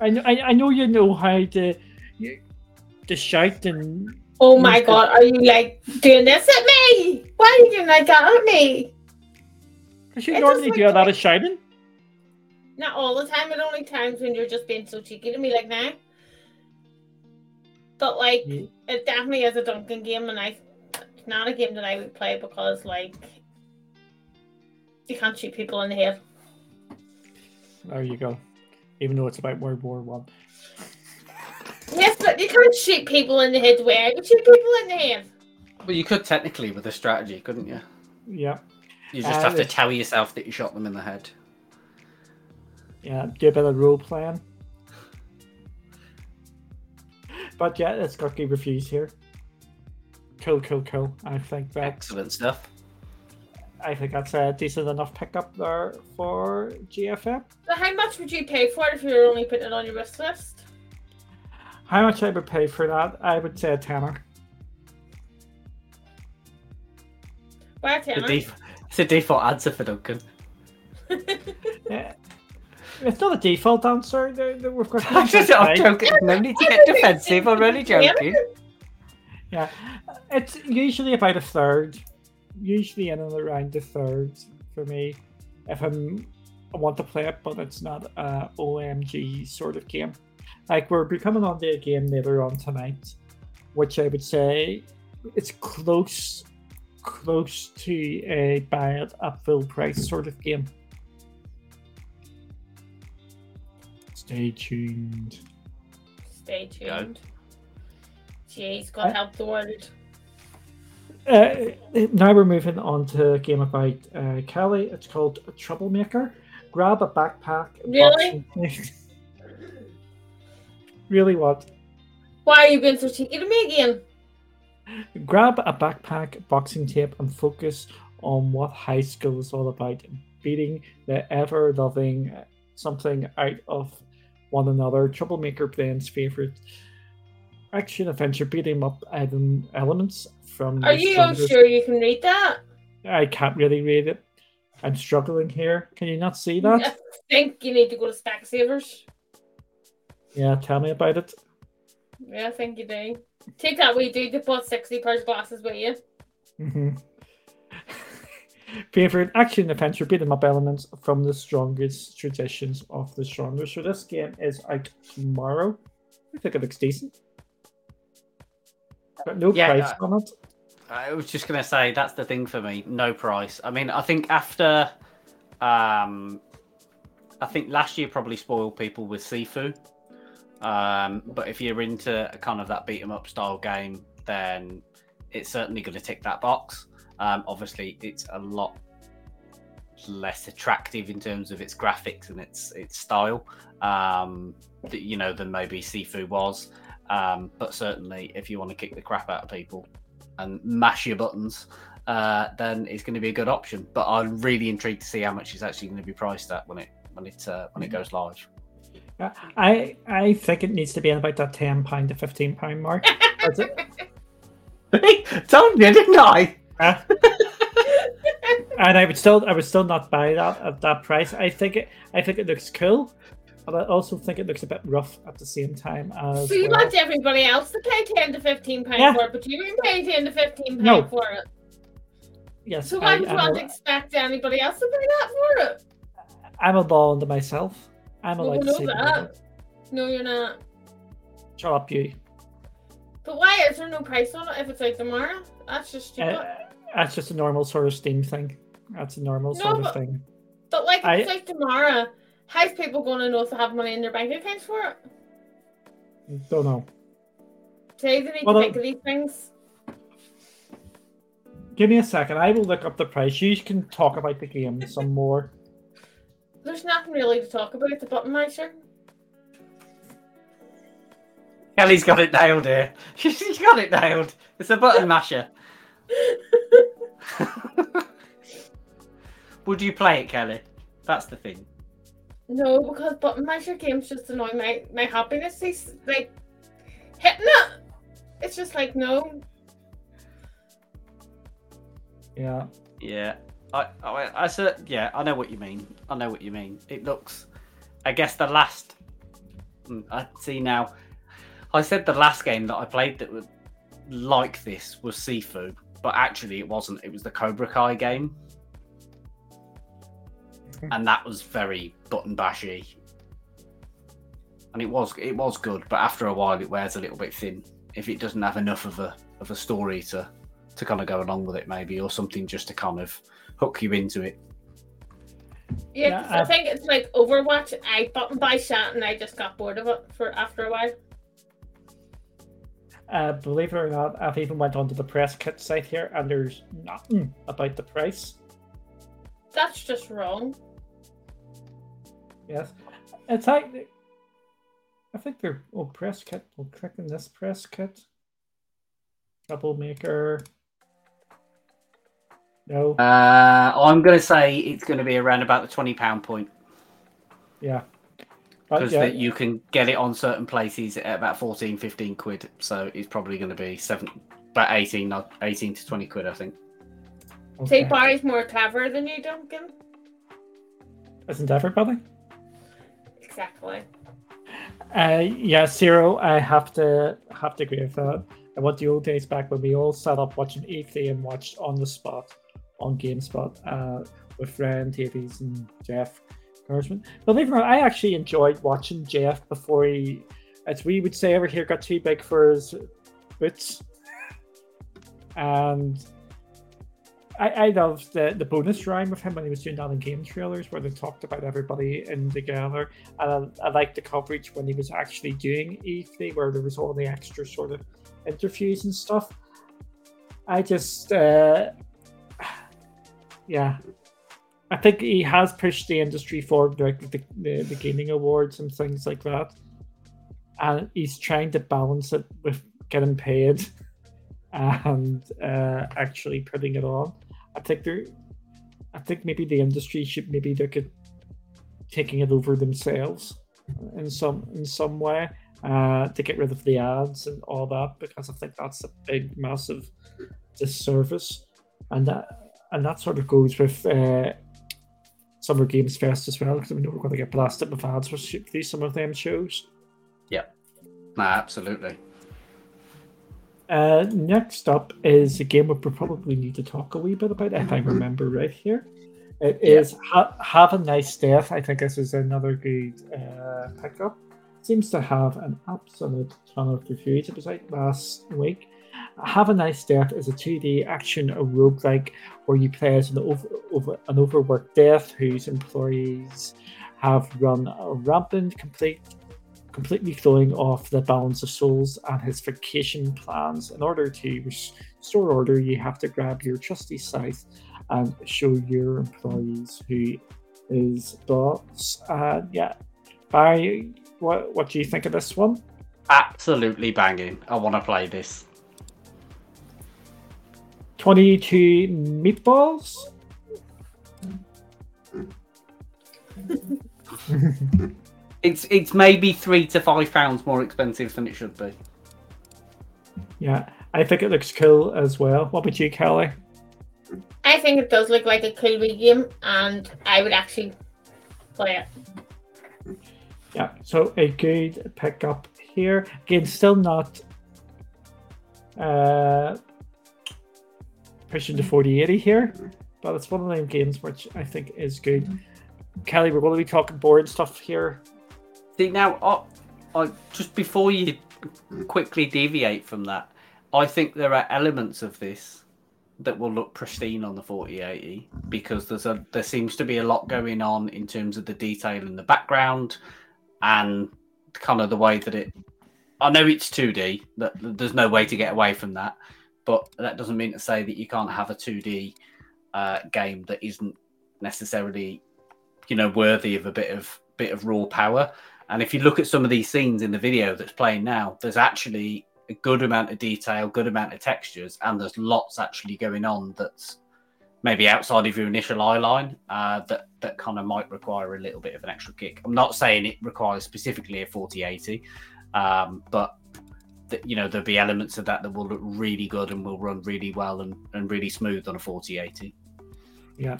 I know, I, I know you know how to, to shout and. Oh my god, are you like doing this at me? Why are you doing like that at me? Because you normally do a lot of shouting. Not all the time, but only times when you're just being so cheeky to me like that. But like, yeah. it definitely is a Duncan game, and I, it's not a game that I would play because like you can't shoot people in the head. There you go. Even though it's about World War One. Yes, but you can't shoot people in the head where you shoot people in the head. Well, you could technically with a strategy, couldn't you? Yeah. You just uh, have to tell yourself that you shot them in the head. Yeah, do a bit of role playing. But yeah, it's got good reviews here. Cool, cool, cool. I think that excellent stuff. I think that's a decent enough pickup there for GFN. So how much would you pay for it if you were only putting it on your wish list? How much I would pay for that? I would say a tenner. Why a The def- it's a default answer for Duncan. Yeah. It's not a default answer. There- there- We've got I'm just I'm joking. No need to get defensive. I'm only joking. Yeah, it's usually about a third, usually in and around the third for me. If I'm, I want to play it, but it's not a OMG sort of game. Like we're becoming on to a game later on tonight, which I would say it's close, close to a buy it at full price sort of game. Stay tuned. Stay Yeah. tuned. Jeez, God help the world. Uh, now we're moving on to a game about uh, Kelly. It's called Troublemaker. Grab a backpack. Really? really what? Why are you being so cheeky to me again? Grab a backpack, boxing tape, and focus on what high school is all about. Beating the ever loving something out of one another. Troublemaker Blend's favorite action adventure beat 'em up elements from. Are you sure you can read that? I can't really read it. I'm struggling here. Can you not see that? I think you need to go to Specsavers. Yeah, tell me about it. Yeah, I think you do. Take that we do to put 60 pairs of glasses with you. hmm Favorite action adventure beat 'em up elements from the strongest traditions of the stronger. So this game is out tomorrow. I think it looks decent. Got no Yeah, price on it. I was just gonna say that's the thing for me. No price. I mean, I think after, um, I think last year probably spoiled people with Sifu. Um, but if you're into kind of that beat 'em up style game, then it's certainly going to tick that box. Um, obviously, it's a lot less attractive in terms of its graphics and its its style, um, you know, than maybe Sifu was. Um, but certainly, if you want to kick the crap out of people and mash your buttons, uh, then it's going to be a good option. But I'm really intrigued to see how much it's actually going to be priced at when it when it uh, when it goes live. Uh, I I think it needs to be in about that ten pound to fifteen pound mark. That's it. Told you, didn't I? Uh, and I would still I would still not buy that at that price. I think it I think it looks cool, but I also think it looks a bit rough at the same time as So you well. want everybody else to pay 10 to 15 pounds Yeah. for it, but you didn't pay 10 to 15 pounds No. for it. Yes, So I, why would you I'm, want to a, expect anybody else to pay that for it? I'm a ball into myself. I'm No, allowed to no, say. No, you're not. Shut up, you. But why is there no price on it if it's out tomorrow? That's just stupid. Uh, that's just a normal sort of Steam thing. That's a normal No, sort of thing. but like, if I- it's out tomorrow, how's people going to know if they have money in their bank accounts for it? Don't know. Say they need Well, to uh, think of these things. Give me a second. I will look up the price. You can talk about the game some more. There's nothing really to talk about. The button masher. Kelly's got it nailed here. She's got it nailed. It's a button masher. Would you play it, Kelly? That's the thing. No, because button masher games just annoy my my happiness. He's like hitting it. It's just like no. Yeah. Yeah, I, I, I said, yeah, I know what you mean. I know what you mean. It looks, I guess the last, Mm, I see now. I said the last game that I played that was like this was Sifu, but actually it wasn't. It was the Cobra Kai game, and that was very button bashy. And it was it was good, but after a while it wears a little bit thin if it doesn't have enough of a of a story to to kind of go along with it, maybe, or something just to kind of hook you into it. Yeah, Yeah, 'cause I I've- think it's like Overwatch. I button by shot and I just got bored of it for after a while. Uh, believe it or not, I've even went onto the press kit site here, and there's nothing about the price. That's just wrong. Yes, it's like I think they're oh press kit. We'll click in this press kit. Troublemaker. No. Uh, I'm going to say it's going to be around about the twenty pound point Yeah. Because yeah, you can get it on certain places at about 14, 15 quid. So it's probably going to be seven, about 18, not 18 to twenty quid, I think. Say okay. Barry's more clever than you, Duncan. Isn't everybody? Exactly. Uh, yeah, Zero. I have to have to agree with that. I want the old days back when we all sat up watching E3 and watched on the spot on GameSpot uh, with Ryan Davis and Jeff Gerstmann. Believe it or not, I actually enjoyed watching Jeff before he, as we would say over here, got too big for his boots. And I, I loved the, the Bonus Round with him when he was doing that in game trailers where they talked about everybody in together. And I, I liked the coverage when he was actually doing E3 where there was all the extra sort of interviews and stuff. I just, uh, yeah, I think he has pushed the industry forward, like the, the, the gaming awards and things like that. And he's trying to balance it with getting paid and uh, actually putting it on. I think they're, I think maybe the industry should maybe look at taking it over themselves in some in some way uh, to get rid of the ads and all that because I think that's a big massive disservice, and that and that sort of goes with uh, Summer Games Fest as well because we know we're going to get blasted with ads for these some of them shows. No, absolutely. Uh, next up is a game we probably need to talk a wee bit about if I remember right here. It is Yeah. ha- Have a Nice Death. I think this is another good uh, pickup. Seems to have an absolute ton of reviews. It was out last week. Have a Nice Death is a 2D action roguelike where you play as an, over, over, an overworked death whose employees have run rampant, complete completely throwing off the balance of souls and his vacation plans. In order to restore order, you have to grab your trusty scythe and show your employees who is boss. Uh, yeah, Barry, what what do you think of this one? Absolutely banging. I want to play this. Twenty-two meatballs. It's it's maybe three to five pounds more expensive than it should be. Yeah, I think it looks cool as well. What about you, Kelly? I think it does look like a cool wee game, and I would actually play it. Yeah, so a good pickup here. Again, still not uh, pushing to 4080 here, but it's one of them games which I think is good. Kelly, we're going to be talking board stuff here. See now, I, I just before you quickly deviate from that, I think there are elements of this that will look pristine on the 4080 because there's a there seems to be a lot going on in terms of the detail in the background and kind of the way that it. I know it's 2D. That there's no way to get away from that, but that doesn't mean to say that you can't have a 2D uh, game that isn't necessarily, you know, worthy of a bit of bit of raw power. And if you look at some of these scenes in the video that's playing now, there's actually a good amount of detail, good amount of textures, and there's lots actually going on that's maybe outside of your initial eye line uh, that that kind of might require a little bit of an extra kick. I'm not saying it requires specifically a 4080, um, but you know there'll be elements of that that will look really good and will run really well and, and really smooth on a 4080. Yeah,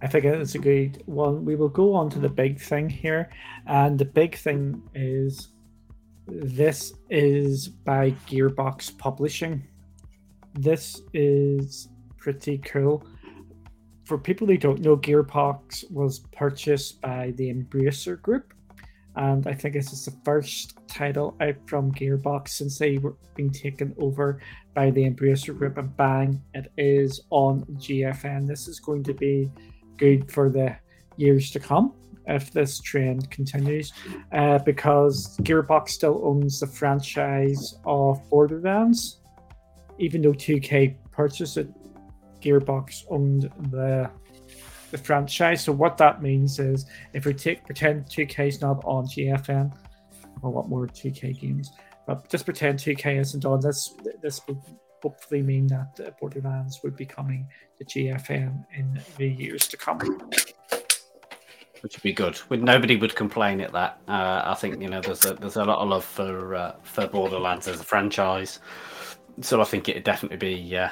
I think it's a good one. We will go on to the big thing here, and the big thing is this is by Gearbox Publishing. This is pretty cool. For people who don't know, Gearbox was purchased by the Embracer Group, and I think this is the first title out from Gearbox since they were being taken over by the Embracer Group. And bang, it is on GFN. This is going to be good for the years to come if this trend continues, uh, because Gearbox still owns the franchise of Borderlands, even though 2K purchased it. Gearbox owned the the franchise. So what that means is, if we take pretend 2K is not on GFN, or what more 2K games, but just pretend 2K isn't on this. This would hopefully mean that uh, Borderlands would be coming to GFN in the years to come. Which would be good. Nobody would complain at that. Uh, I think you know there's a, there's a lot of love for uh, for Borderlands as a franchise, so I think it'd definitely be uh,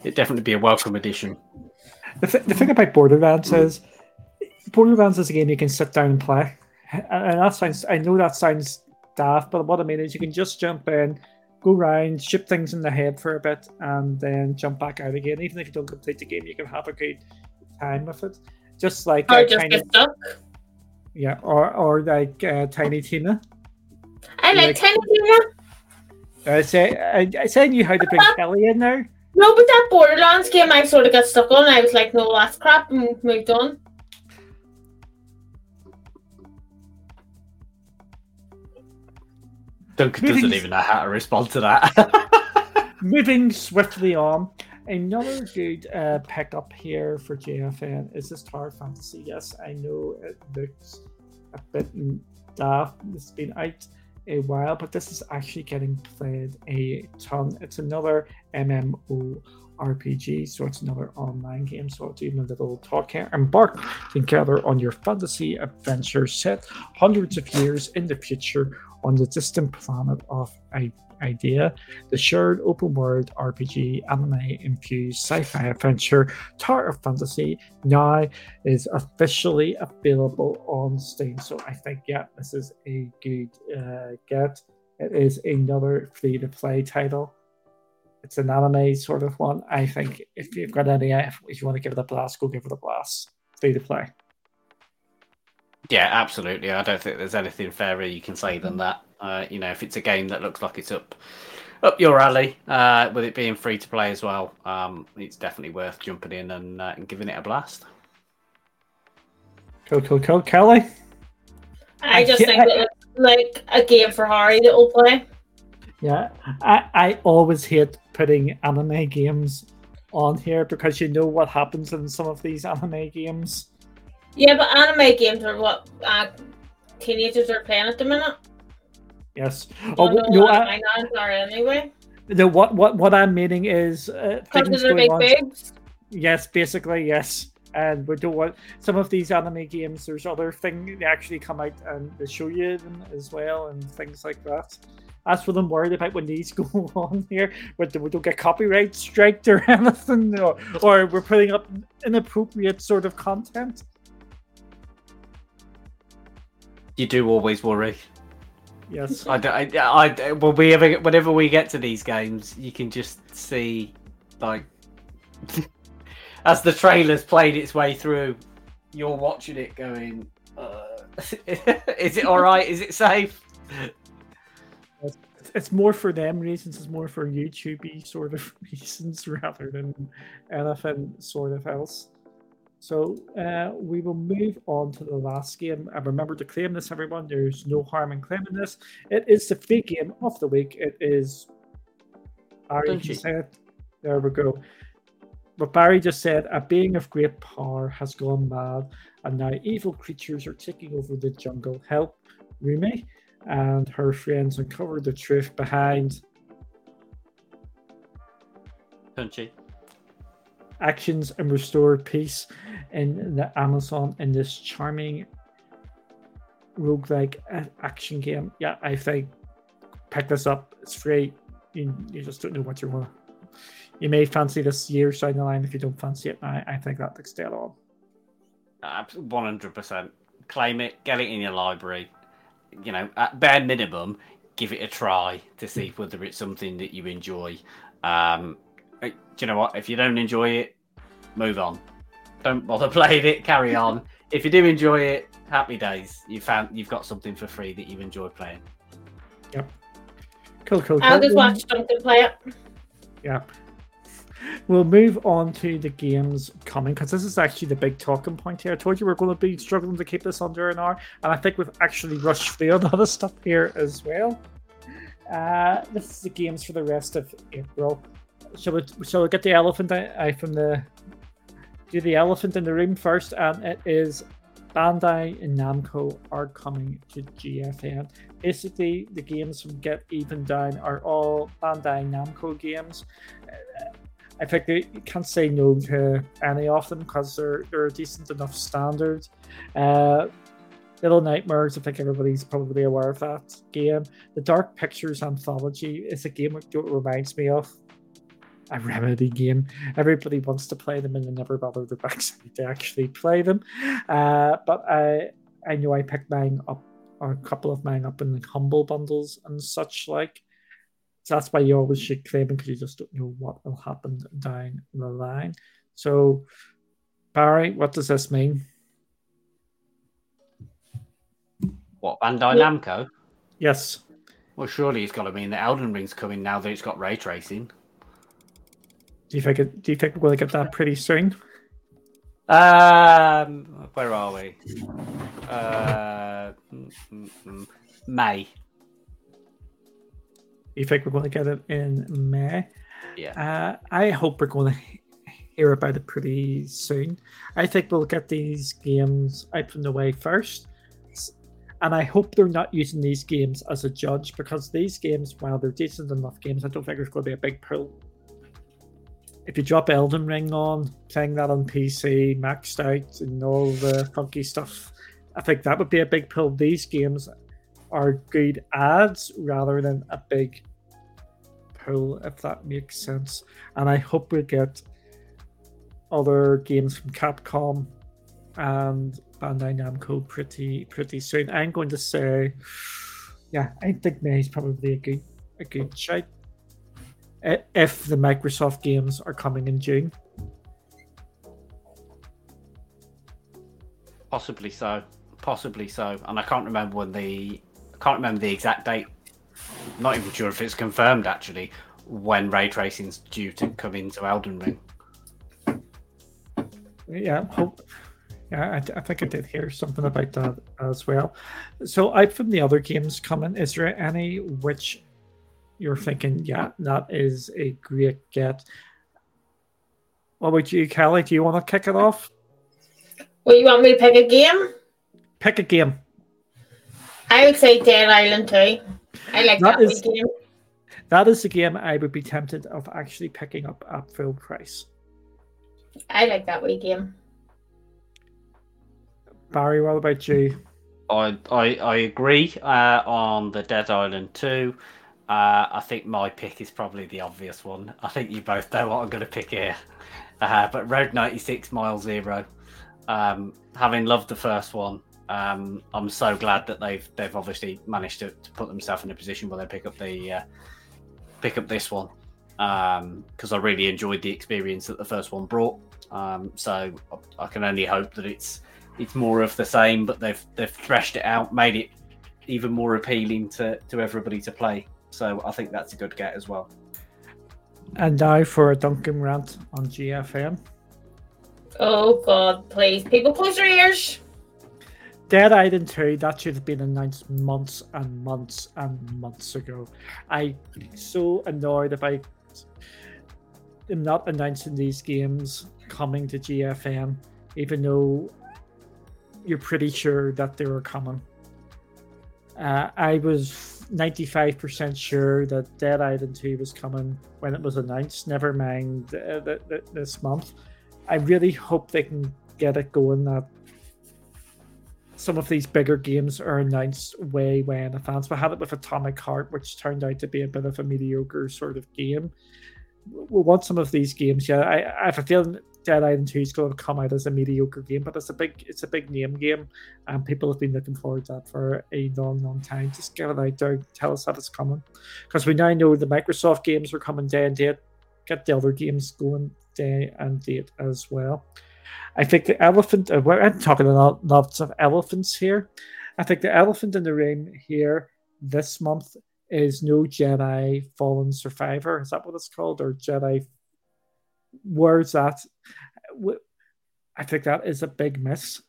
it'd definitely be a welcome addition. The, th- the thing about Borderlands is Borderlands is a game you can sit down and play, and that sounds I know that sounds daft, but what I mean is you can just jump in, go around, shoot things in the head for a bit, and then jump back out again. Even if you don't complete the game, you can have a good time with it. Just like Or uh, just Tiny, get stuck. yeah, or or like uh, Tiny Tina. I like Like- Tiny Tina. I say I, I said you how to bring Kelly in there. No, but that Borderlands game I sort of got stuck on. I was like, no, that's crap, and moved on. Duncan Moving- doesn't even know how to respond to that. Moving swiftly on, another good uh, pickup here for GFN is this Tower Fantasy. Yes, I know it looks a bit daft. It's been out a while, but this is actually getting played a ton. It's another MMO RPG, so it's another online game. So it's even a little talk here. Embark together on your fantasy adventure set hundreds of years in the future on the distant planet of Aida. The shared open world RPG anime infused sci fi adventure Tower of Fantasy now is officially available on Steam. So I think, yeah, this is a good uh, get. It is another free to play title. It's an anime sort of one. I think if you've got any, if you want to give it a blast, go give it a blast. Free to play. Yeah, absolutely. I don't think there's anything fairer you can say than that. Uh, you know, if it's a game that looks like it's up up your alley, uh, with it being free to play as well, um, it's definitely worth jumping in and, uh, and giving it a blast. Cool, cool, cool. Kelly? I just Yeah. think that it's like a game for Harry that will play. Yeah, I, I always hate putting anime games on here because you know what happens in some of these anime games. Yeah, but anime games are what uh, teenagers are playing at the minute. Yes. Oh, no, no, what I, are anyway. the what what what I'm meaning is uh, Because things going big on. bigs. Yes, basically yes. And we don't want some of these anime games. There's other things they actually come out and they show you them as well and things like that. That's what I'm worried about when these go on here. Whether we don't get copyright striked or anything, or, or we're putting up inappropriate sort of content. You do always worry. Yes. I, don't- I, I, when we ever, whenever we get to these games, you can just see, like, as the trailer's played its way through, you're watching it going, uh, is it all right? Is it safe? It's more for them reasons. It's more for YouTubey sort of reasons rather than anything sort of else. So uh, we will move on to the last game. And remember to claim this, everyone. There's no harm in claiming this. It is the big game of the week. It is. Barry Don't can you? say. There we go. But Barry just said a being of great power has gone mad, and now evil creatures are taking over the jungle. Help, Rumi and her friends uncover the truth behind Punchy. Actions and restore peace in the Amazon in this charming roguelike action game. Yeah, I think pick this up. It's free. You, you just don't know what you want. You may fancy this years down the line if you don't fancy it now. I think that looks dead on. One hundred percent. Claim it. Get it in your library. You know, at bare minimum, give it a try to see whether it's something that you enjoy. Um, do you know what? If you don't enjoy it, move on. Don't bother playing it. Carry on. if you do enjoy it, happy days. You found you've got something for free that you enjoy playing. Yep. Cool, cool, I'll cool. just watch Duncan play it. Yeah. We'll move on to the games coming because this is actually the big talking point here. I told you we're going to be struggling to keep this under an hour, and I think we've actually rushed through a lot of stuff here as well. Uh, this is the games for the rest of April. Shall we, shall we get the elephant out from the do the elephant in the room first? And it is Bandai and Namco are coming to GFN. basically the games from Get Even Down are all Bandai Namco games. I think you can't say no to any of them because they're they're a decent enough standard. Uh, Little Nightmares, I think everybody's probably aware of that game. The Dark Pictures Anthology is a game that reminds me of a Remedy game. Everybody wants to play them and they never bother the backside to actually play them. Uh, but I I know I picked mine up or a couple of mine up in humble bundles and such like. So that's why you always should claim because you just don't know what will happen down the line. So Barry, what does this mean? What Bandai Namco? Yes. Well, surely it's got to mean that Elden Ring's coming now that it's got ray tracing. Do you think it, do you think we'll get that pretty soon? Um, where are we? Uh. May. You think we're going to get it in May? Yeah. Uh, I hope we're going to hear about it pretty soon. I think we'll get these games out from the way first. And I hope they're not using these games as a judge because these games, while they're decent enough games, I don't think there's going to be a big pull if you drop Elden Ring on, playing that on PC, maxed out, and all the funky stuff, I think that would be a big pull. These games are good ads rather than a big pull, if that makes sense. And I hope we get other games from Capcom and Bandai Namco pretty pretty soon. I'm going to say, yeah, I think May is probably a good a good shout if the Microsoft games are coming in June. Possibly so. Possibly so. And I can't remember when the I can't remember the exact date. Not even sure if it's confirmed actually when ray tracing's due to come into Elden Ring. Yeah, hope. Yeah, I, I, think I did hear something about that as well. So, out from the other games coming, is there any which you're thinking, yeah, that is a great get. What about you, Kelly? Do you want to kick it off? Well, you want me to pick a game? Pick a game. I would say Dead Island 2. I like that, that is, game. That is a game I would be tempted of actually picking up at full price. I like that wee game. Barry, what about you? I I, I agree uh, on the Dead Island 2. Uh, I think my pick is probably the obvious one. I think you both know what I'm going to pick here. Uh, but Road 96 Mile Zero. Um, having loved the first one, um, I'm so glad that they've they've obviously managed to, to put themselves in a position where they pick up the uh, pick up this one because um, I really enjoyed the experience that the first one brought. Um, so I can only hope that it's it's more of the same, but they've they've threshed it out, made it even more appealing to to everybody to play. So I think that's a good get as well. And now for a Duncan rant on GFN. Oh God, please, people close your ears. Dead Island 2, that should have been announced months and months and months ago. I'm so annoyed if I am not announcing these games coming to GFN, even though you're pretty sure that they were coming. Uh, I was 95% sure that Dead Island 2 was coming when it was announced, never mind uh, this month. I really hope they can get it going that some of these bigger games are announced way, way in advance. We had it with Atomic Heart, which turned out to be a bit of a mediocre sort of game. We want some of these games. Yeah, I, I have a feeling Dead Island 2 is going to come out as a mediocre game, but it's a big it's a big name game, and people have been looking forward to that for a long, long time. Just get it out there, tell us that it's coming, because we now know the Microsoft games are coming day and date. Get the other games going day and date as well. I think the elephant. Uh, I'm talking about lots of elephants here. I think the elephant in the room here this month is no Jedi Fallen Survivor. Is that what it's called, or Jedi Where's that? I think that is a big miss.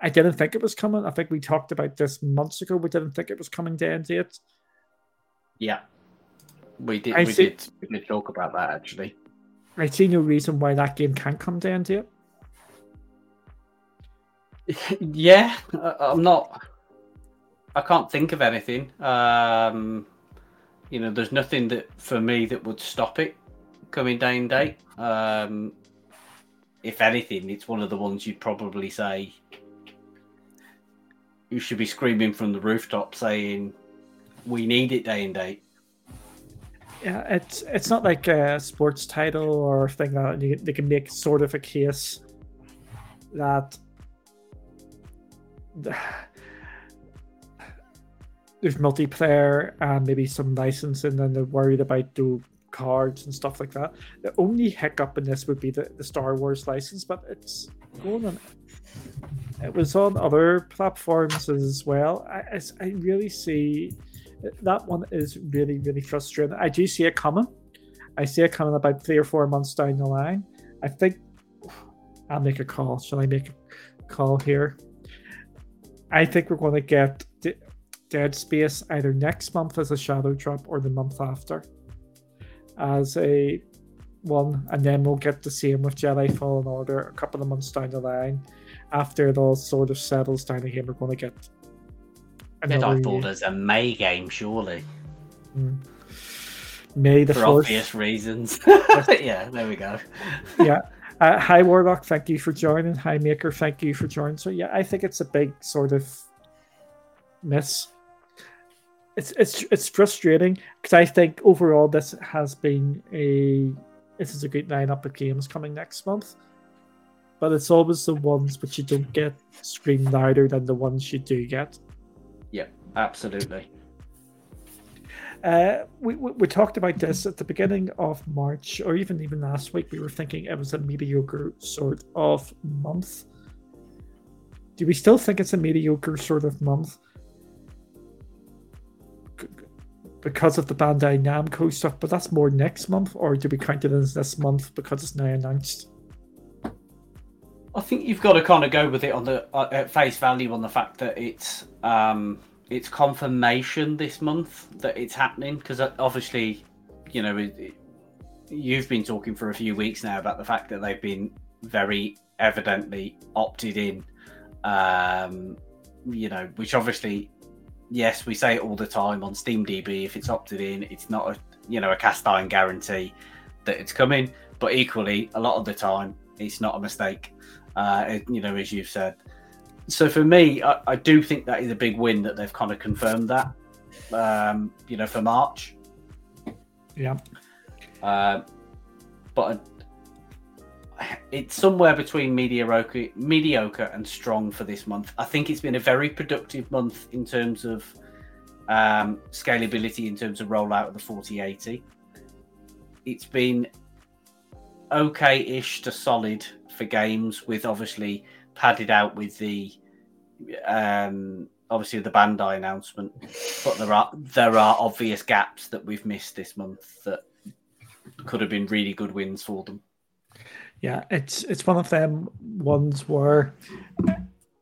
I didn't think it was coming. I think we talked about this months ago. We didn't think it was coming to end yet. Yeah, we did. I we see, did. We did talk about that actually. I see no reason why that game can't come to end yet. yeah, I'm not. I can't think of anything. Um, you know, there's nothing that for me that would stop it coming day and date. Um, if anything, it's one of the ones you'd probably say you should be screaming from the rooftop saying, "We need it day and date." Yeah, it's it's not like a sports title or thing that you, they can make sort of a case that there's multiplayer and maybe some licensing and then they're worried about the cards and stuff like that. The only hiccup in this would be the, the Star Wars license, but it's going on. It was on other platforms as well. I, I really see that one is really, really frustrating. I do see it coming. I see it coming about three or four months down the line. I think I'll make a call. Shall I make a call here? I think we're going to get Dead Space either next month as a shadow drop or the month after as a one, and then we'll get the same with Jedi Fallen Order a couple of months down the line. After it all sort of settles down again, we're going to get. Jedi Fallen as a May game, surely. Mm. May the for 4th. obvious reasons. yeah, there we go. yeah. Uh, hi Warlock, thank you for joining. Hi Maker, thank you for joining. So yeah, I think it's a big sort of miss it's it's it's frustrating because I think overall this has been a this is a great lineup of games coming next month, but it's always the ones which you don't get scream louder than the ones you do get. Yeah, absolutely. Uh, we, we, we talked about this at the beginning of March, or even even last week. We were thinking it was a mediocre sort of month. Do we still think it's a mediocre sort of month? Because of the Bandai Namco stuff, but that's more next month, or do we count it as this month because it's now announced? I think you've got to kind of go with it on the uh, at face value on the fact that it's um, it's confirmation this month that it's happening because uh, obviously, you know, it, it, you've been talking for a few weeks now about the fact that they've been very evidently opted in, um, you know, which obviously yes, we say it all the time on SteamDB. If it's opted in, it's not a you know a cast iron guarantee that it's coming. But equally, a lot of the time, it's not a mistake. Uh, you know, as you've said. So for me, I, I, do think that is a big win that they've kind of confirmed that. Um, you know, for March. Yeah. Uh, but it's somewhere between mediocre, mediocre and strong for this month. I think it's been a very productive month in terms of um, scalability, in terms of rollout of the 4080. It's been okay-ish to solid for games, with obviously padded out with the um, obviously the Bandai announcement. But there are there are obvious gaps that we've missed this month that could have been really good wins for them yeah, it's it's one of them ones where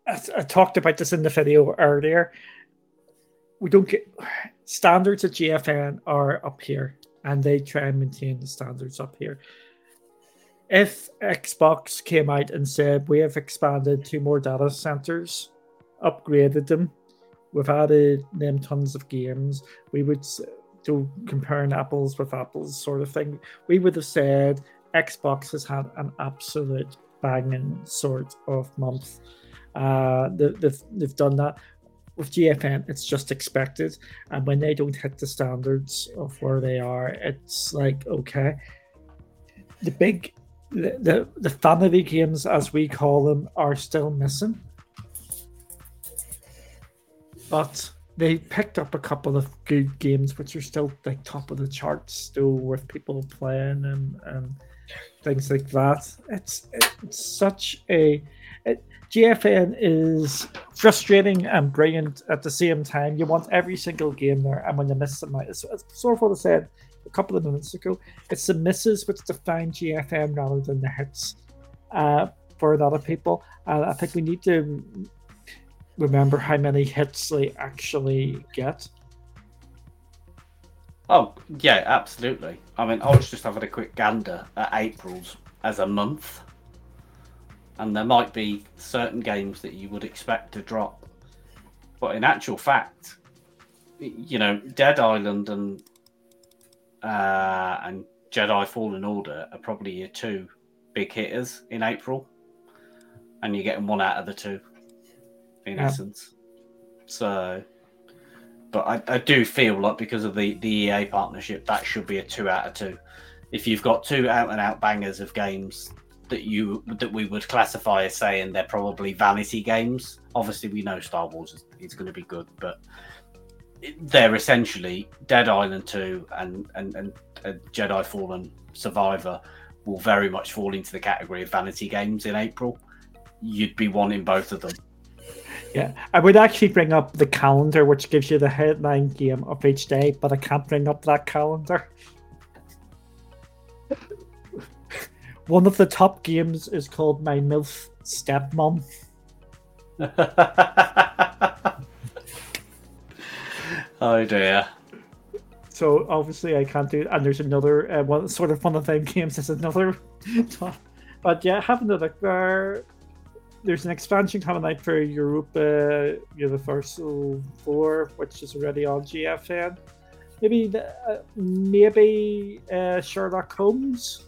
I, I talked about this in the video earlier. We don't get standards at GFN are up here, and they try and maintain the standards up here. If Xbox came out and said we have expanded two more data centers, upgraded them, we've added them tons of games, we would do comparing apples with apples sort of thing. We would have said Xbox has had an absolute banging sort of month. Uh, they've, they've done that. With GFN, it's just expected. And when they don't hit the standards of where they are, it's like, okay. The big, the, the, the vanity games, as we call them, are still missing. But they picked up a couple of good games which are still like top of the charts still with people playing and, and things like that. It's it's such a it, GFN is frustrating and brilliant at the same time. You want every single game there, and when you miss them, it's, it's sort of what I said a couple of minutes ago. It's the misses which define GFN rather than the hits uh, for a lot of people. And I think we need to remember how many hits they actually get. Oh yeah, absolutely. I mean, I was just having a quick gander at April's as a month, and there might be certain games that you would expect to drop. But in actual fact, you know, Dead Island and uh, and Jedi Fallen Order are probably your two big hitters in April, and you're getting one out of the two, in Yeah. essence. So, but I, I do feel like because of the the EA partnership, that should be a two out of two. If you've got two out and out bangers of games that you that we would classify as saying they're probably vanity games. Obviously, we know Star Wars is, is going to be good, but they're essentially Dead Island Two and and and uh, Jedi Fallen Survivor will very much fall into the category of vanity games in April. You'd be wanting both of them. Yeah, I would actually bring up the calendar, which gives you the headline game of each day, but I can't bring up that calendar. One of the top games is called My MILF Stepmom. oh dear. So obviously I can't do. And there's another uh, one, sort of one of them games. Is another. But yeah, having a look there. There's an expansion coming out for Europa Universalis Four, which is already on GFN. Maybe the, uh, maybe uh, Sherlock Holmes.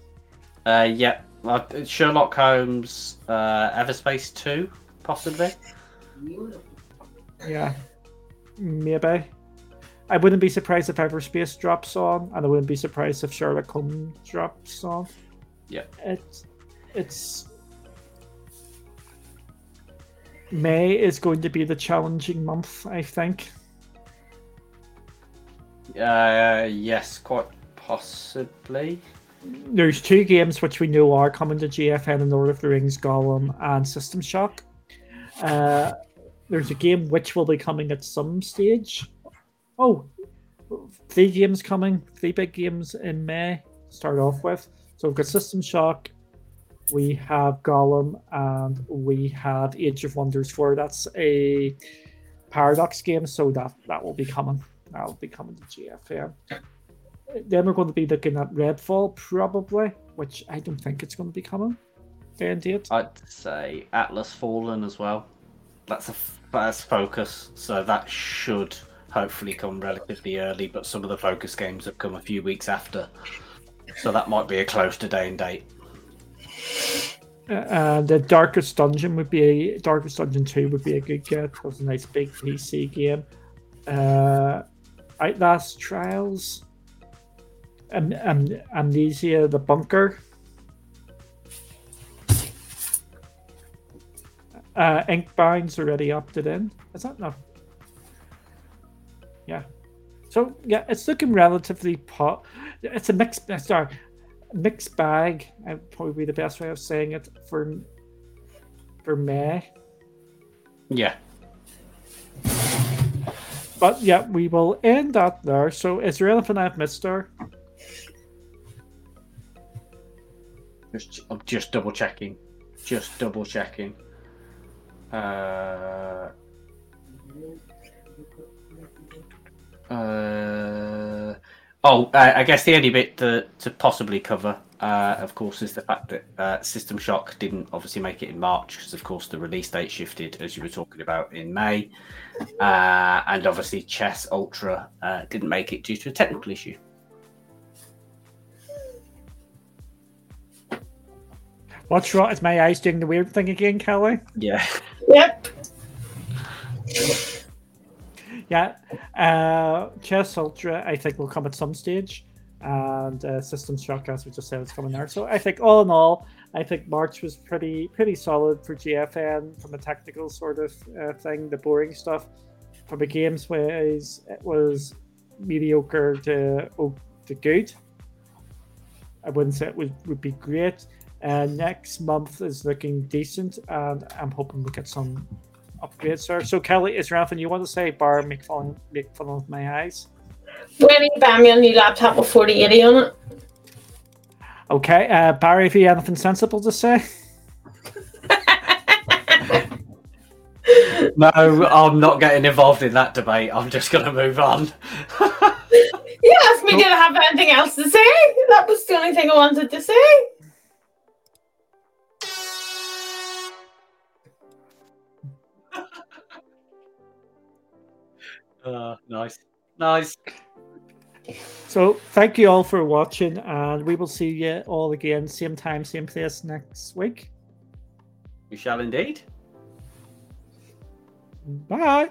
Uh, yeah, uh, Sherlock Holmes, uh, Everspace Two, possibly. Yeah, maybe. I wouldn't be surprised if Everspace drops on, and I wouldn't be surprised if Sherlock Holmes drops on. Yeah. It's it's May is going to be the challenging month, I think. Uh, yes, quite possibly. There's two games which we know are coming to GFN in Lord of the Rings, Gollum, and System Shock. Uh, there's a game which will be coming at some stage. Oh, three games coming, three big games in May. Start off with. So we've got System Shock, we have Gollum, and we have Age of Wonders 4. That's a Paradox game, so that that will be coming. That will be coming to GFN. Then we're going to be looking at Redfall, probably, which I don't think it's going to be coming. Date. I'd say Atlas Fallen as well. That's a first focus, so that should hopefully come relatively early. But some of the focus games have come a few weeks after, so that might be a close to day and date. Uh, and the Darkest Dungeon would be a Darkest Dungeon 2 would be a good get. It was a nice big PC game. Uh, Outlast Trials. Am- Am- Amnesia the Bunker. Uh, Inkbound's already opted in. Is that not? Yeah. So yeah, it's looking relatively pot. It's a mixed. uh, Sorry, mixed bag. uh, probably be the best way of saying it for for me. Yeah. But yeah, we will end that there. So is there anything I've missed there? Just, I'm just double checking. Just double checking. Uh, uh, oh, I, I guess the only bit to, to possibly cover, uh, of course, is the fact that uh, System Shock didn't obviously make it in March because, of course, the release date shifted, as you were talking about, in May. Uh, and obviously, Chess Ultra uh, didn't make it due to a technical issue. What's wrong? Is my eyes doing the weird thing again, Kelly? Yeah. Yep. Yeah. Uh, Chess Ultra, I think, will come at some stage. And uh, System Shock, as we just said, is coming there. So I think, all in all, I think March was pretty pretty solid for GFN from a technical sort of uh, thing. The boring stuff from a games wise, it was mediocre to oh, to good. I wouldn't say it would, would be great. Uh, next month is looking decent, and I'm hoping we get some upgrades there. So, Kelly, is there anything you want to say, bar make fun, make fun of my eyes? When you buy me a new laptop with 4080 on it? Okay, uh, Barry, have you have anything sensible to say? No, I'm not getting involved in that debate. I'm just going to move on. You asked me, did I have anything else to say? That was the only thing I wanted to say. Uh, nice, nice. So thank you all for watching, and we will see you all again, same time, same place next week. We shall indeed. Bye.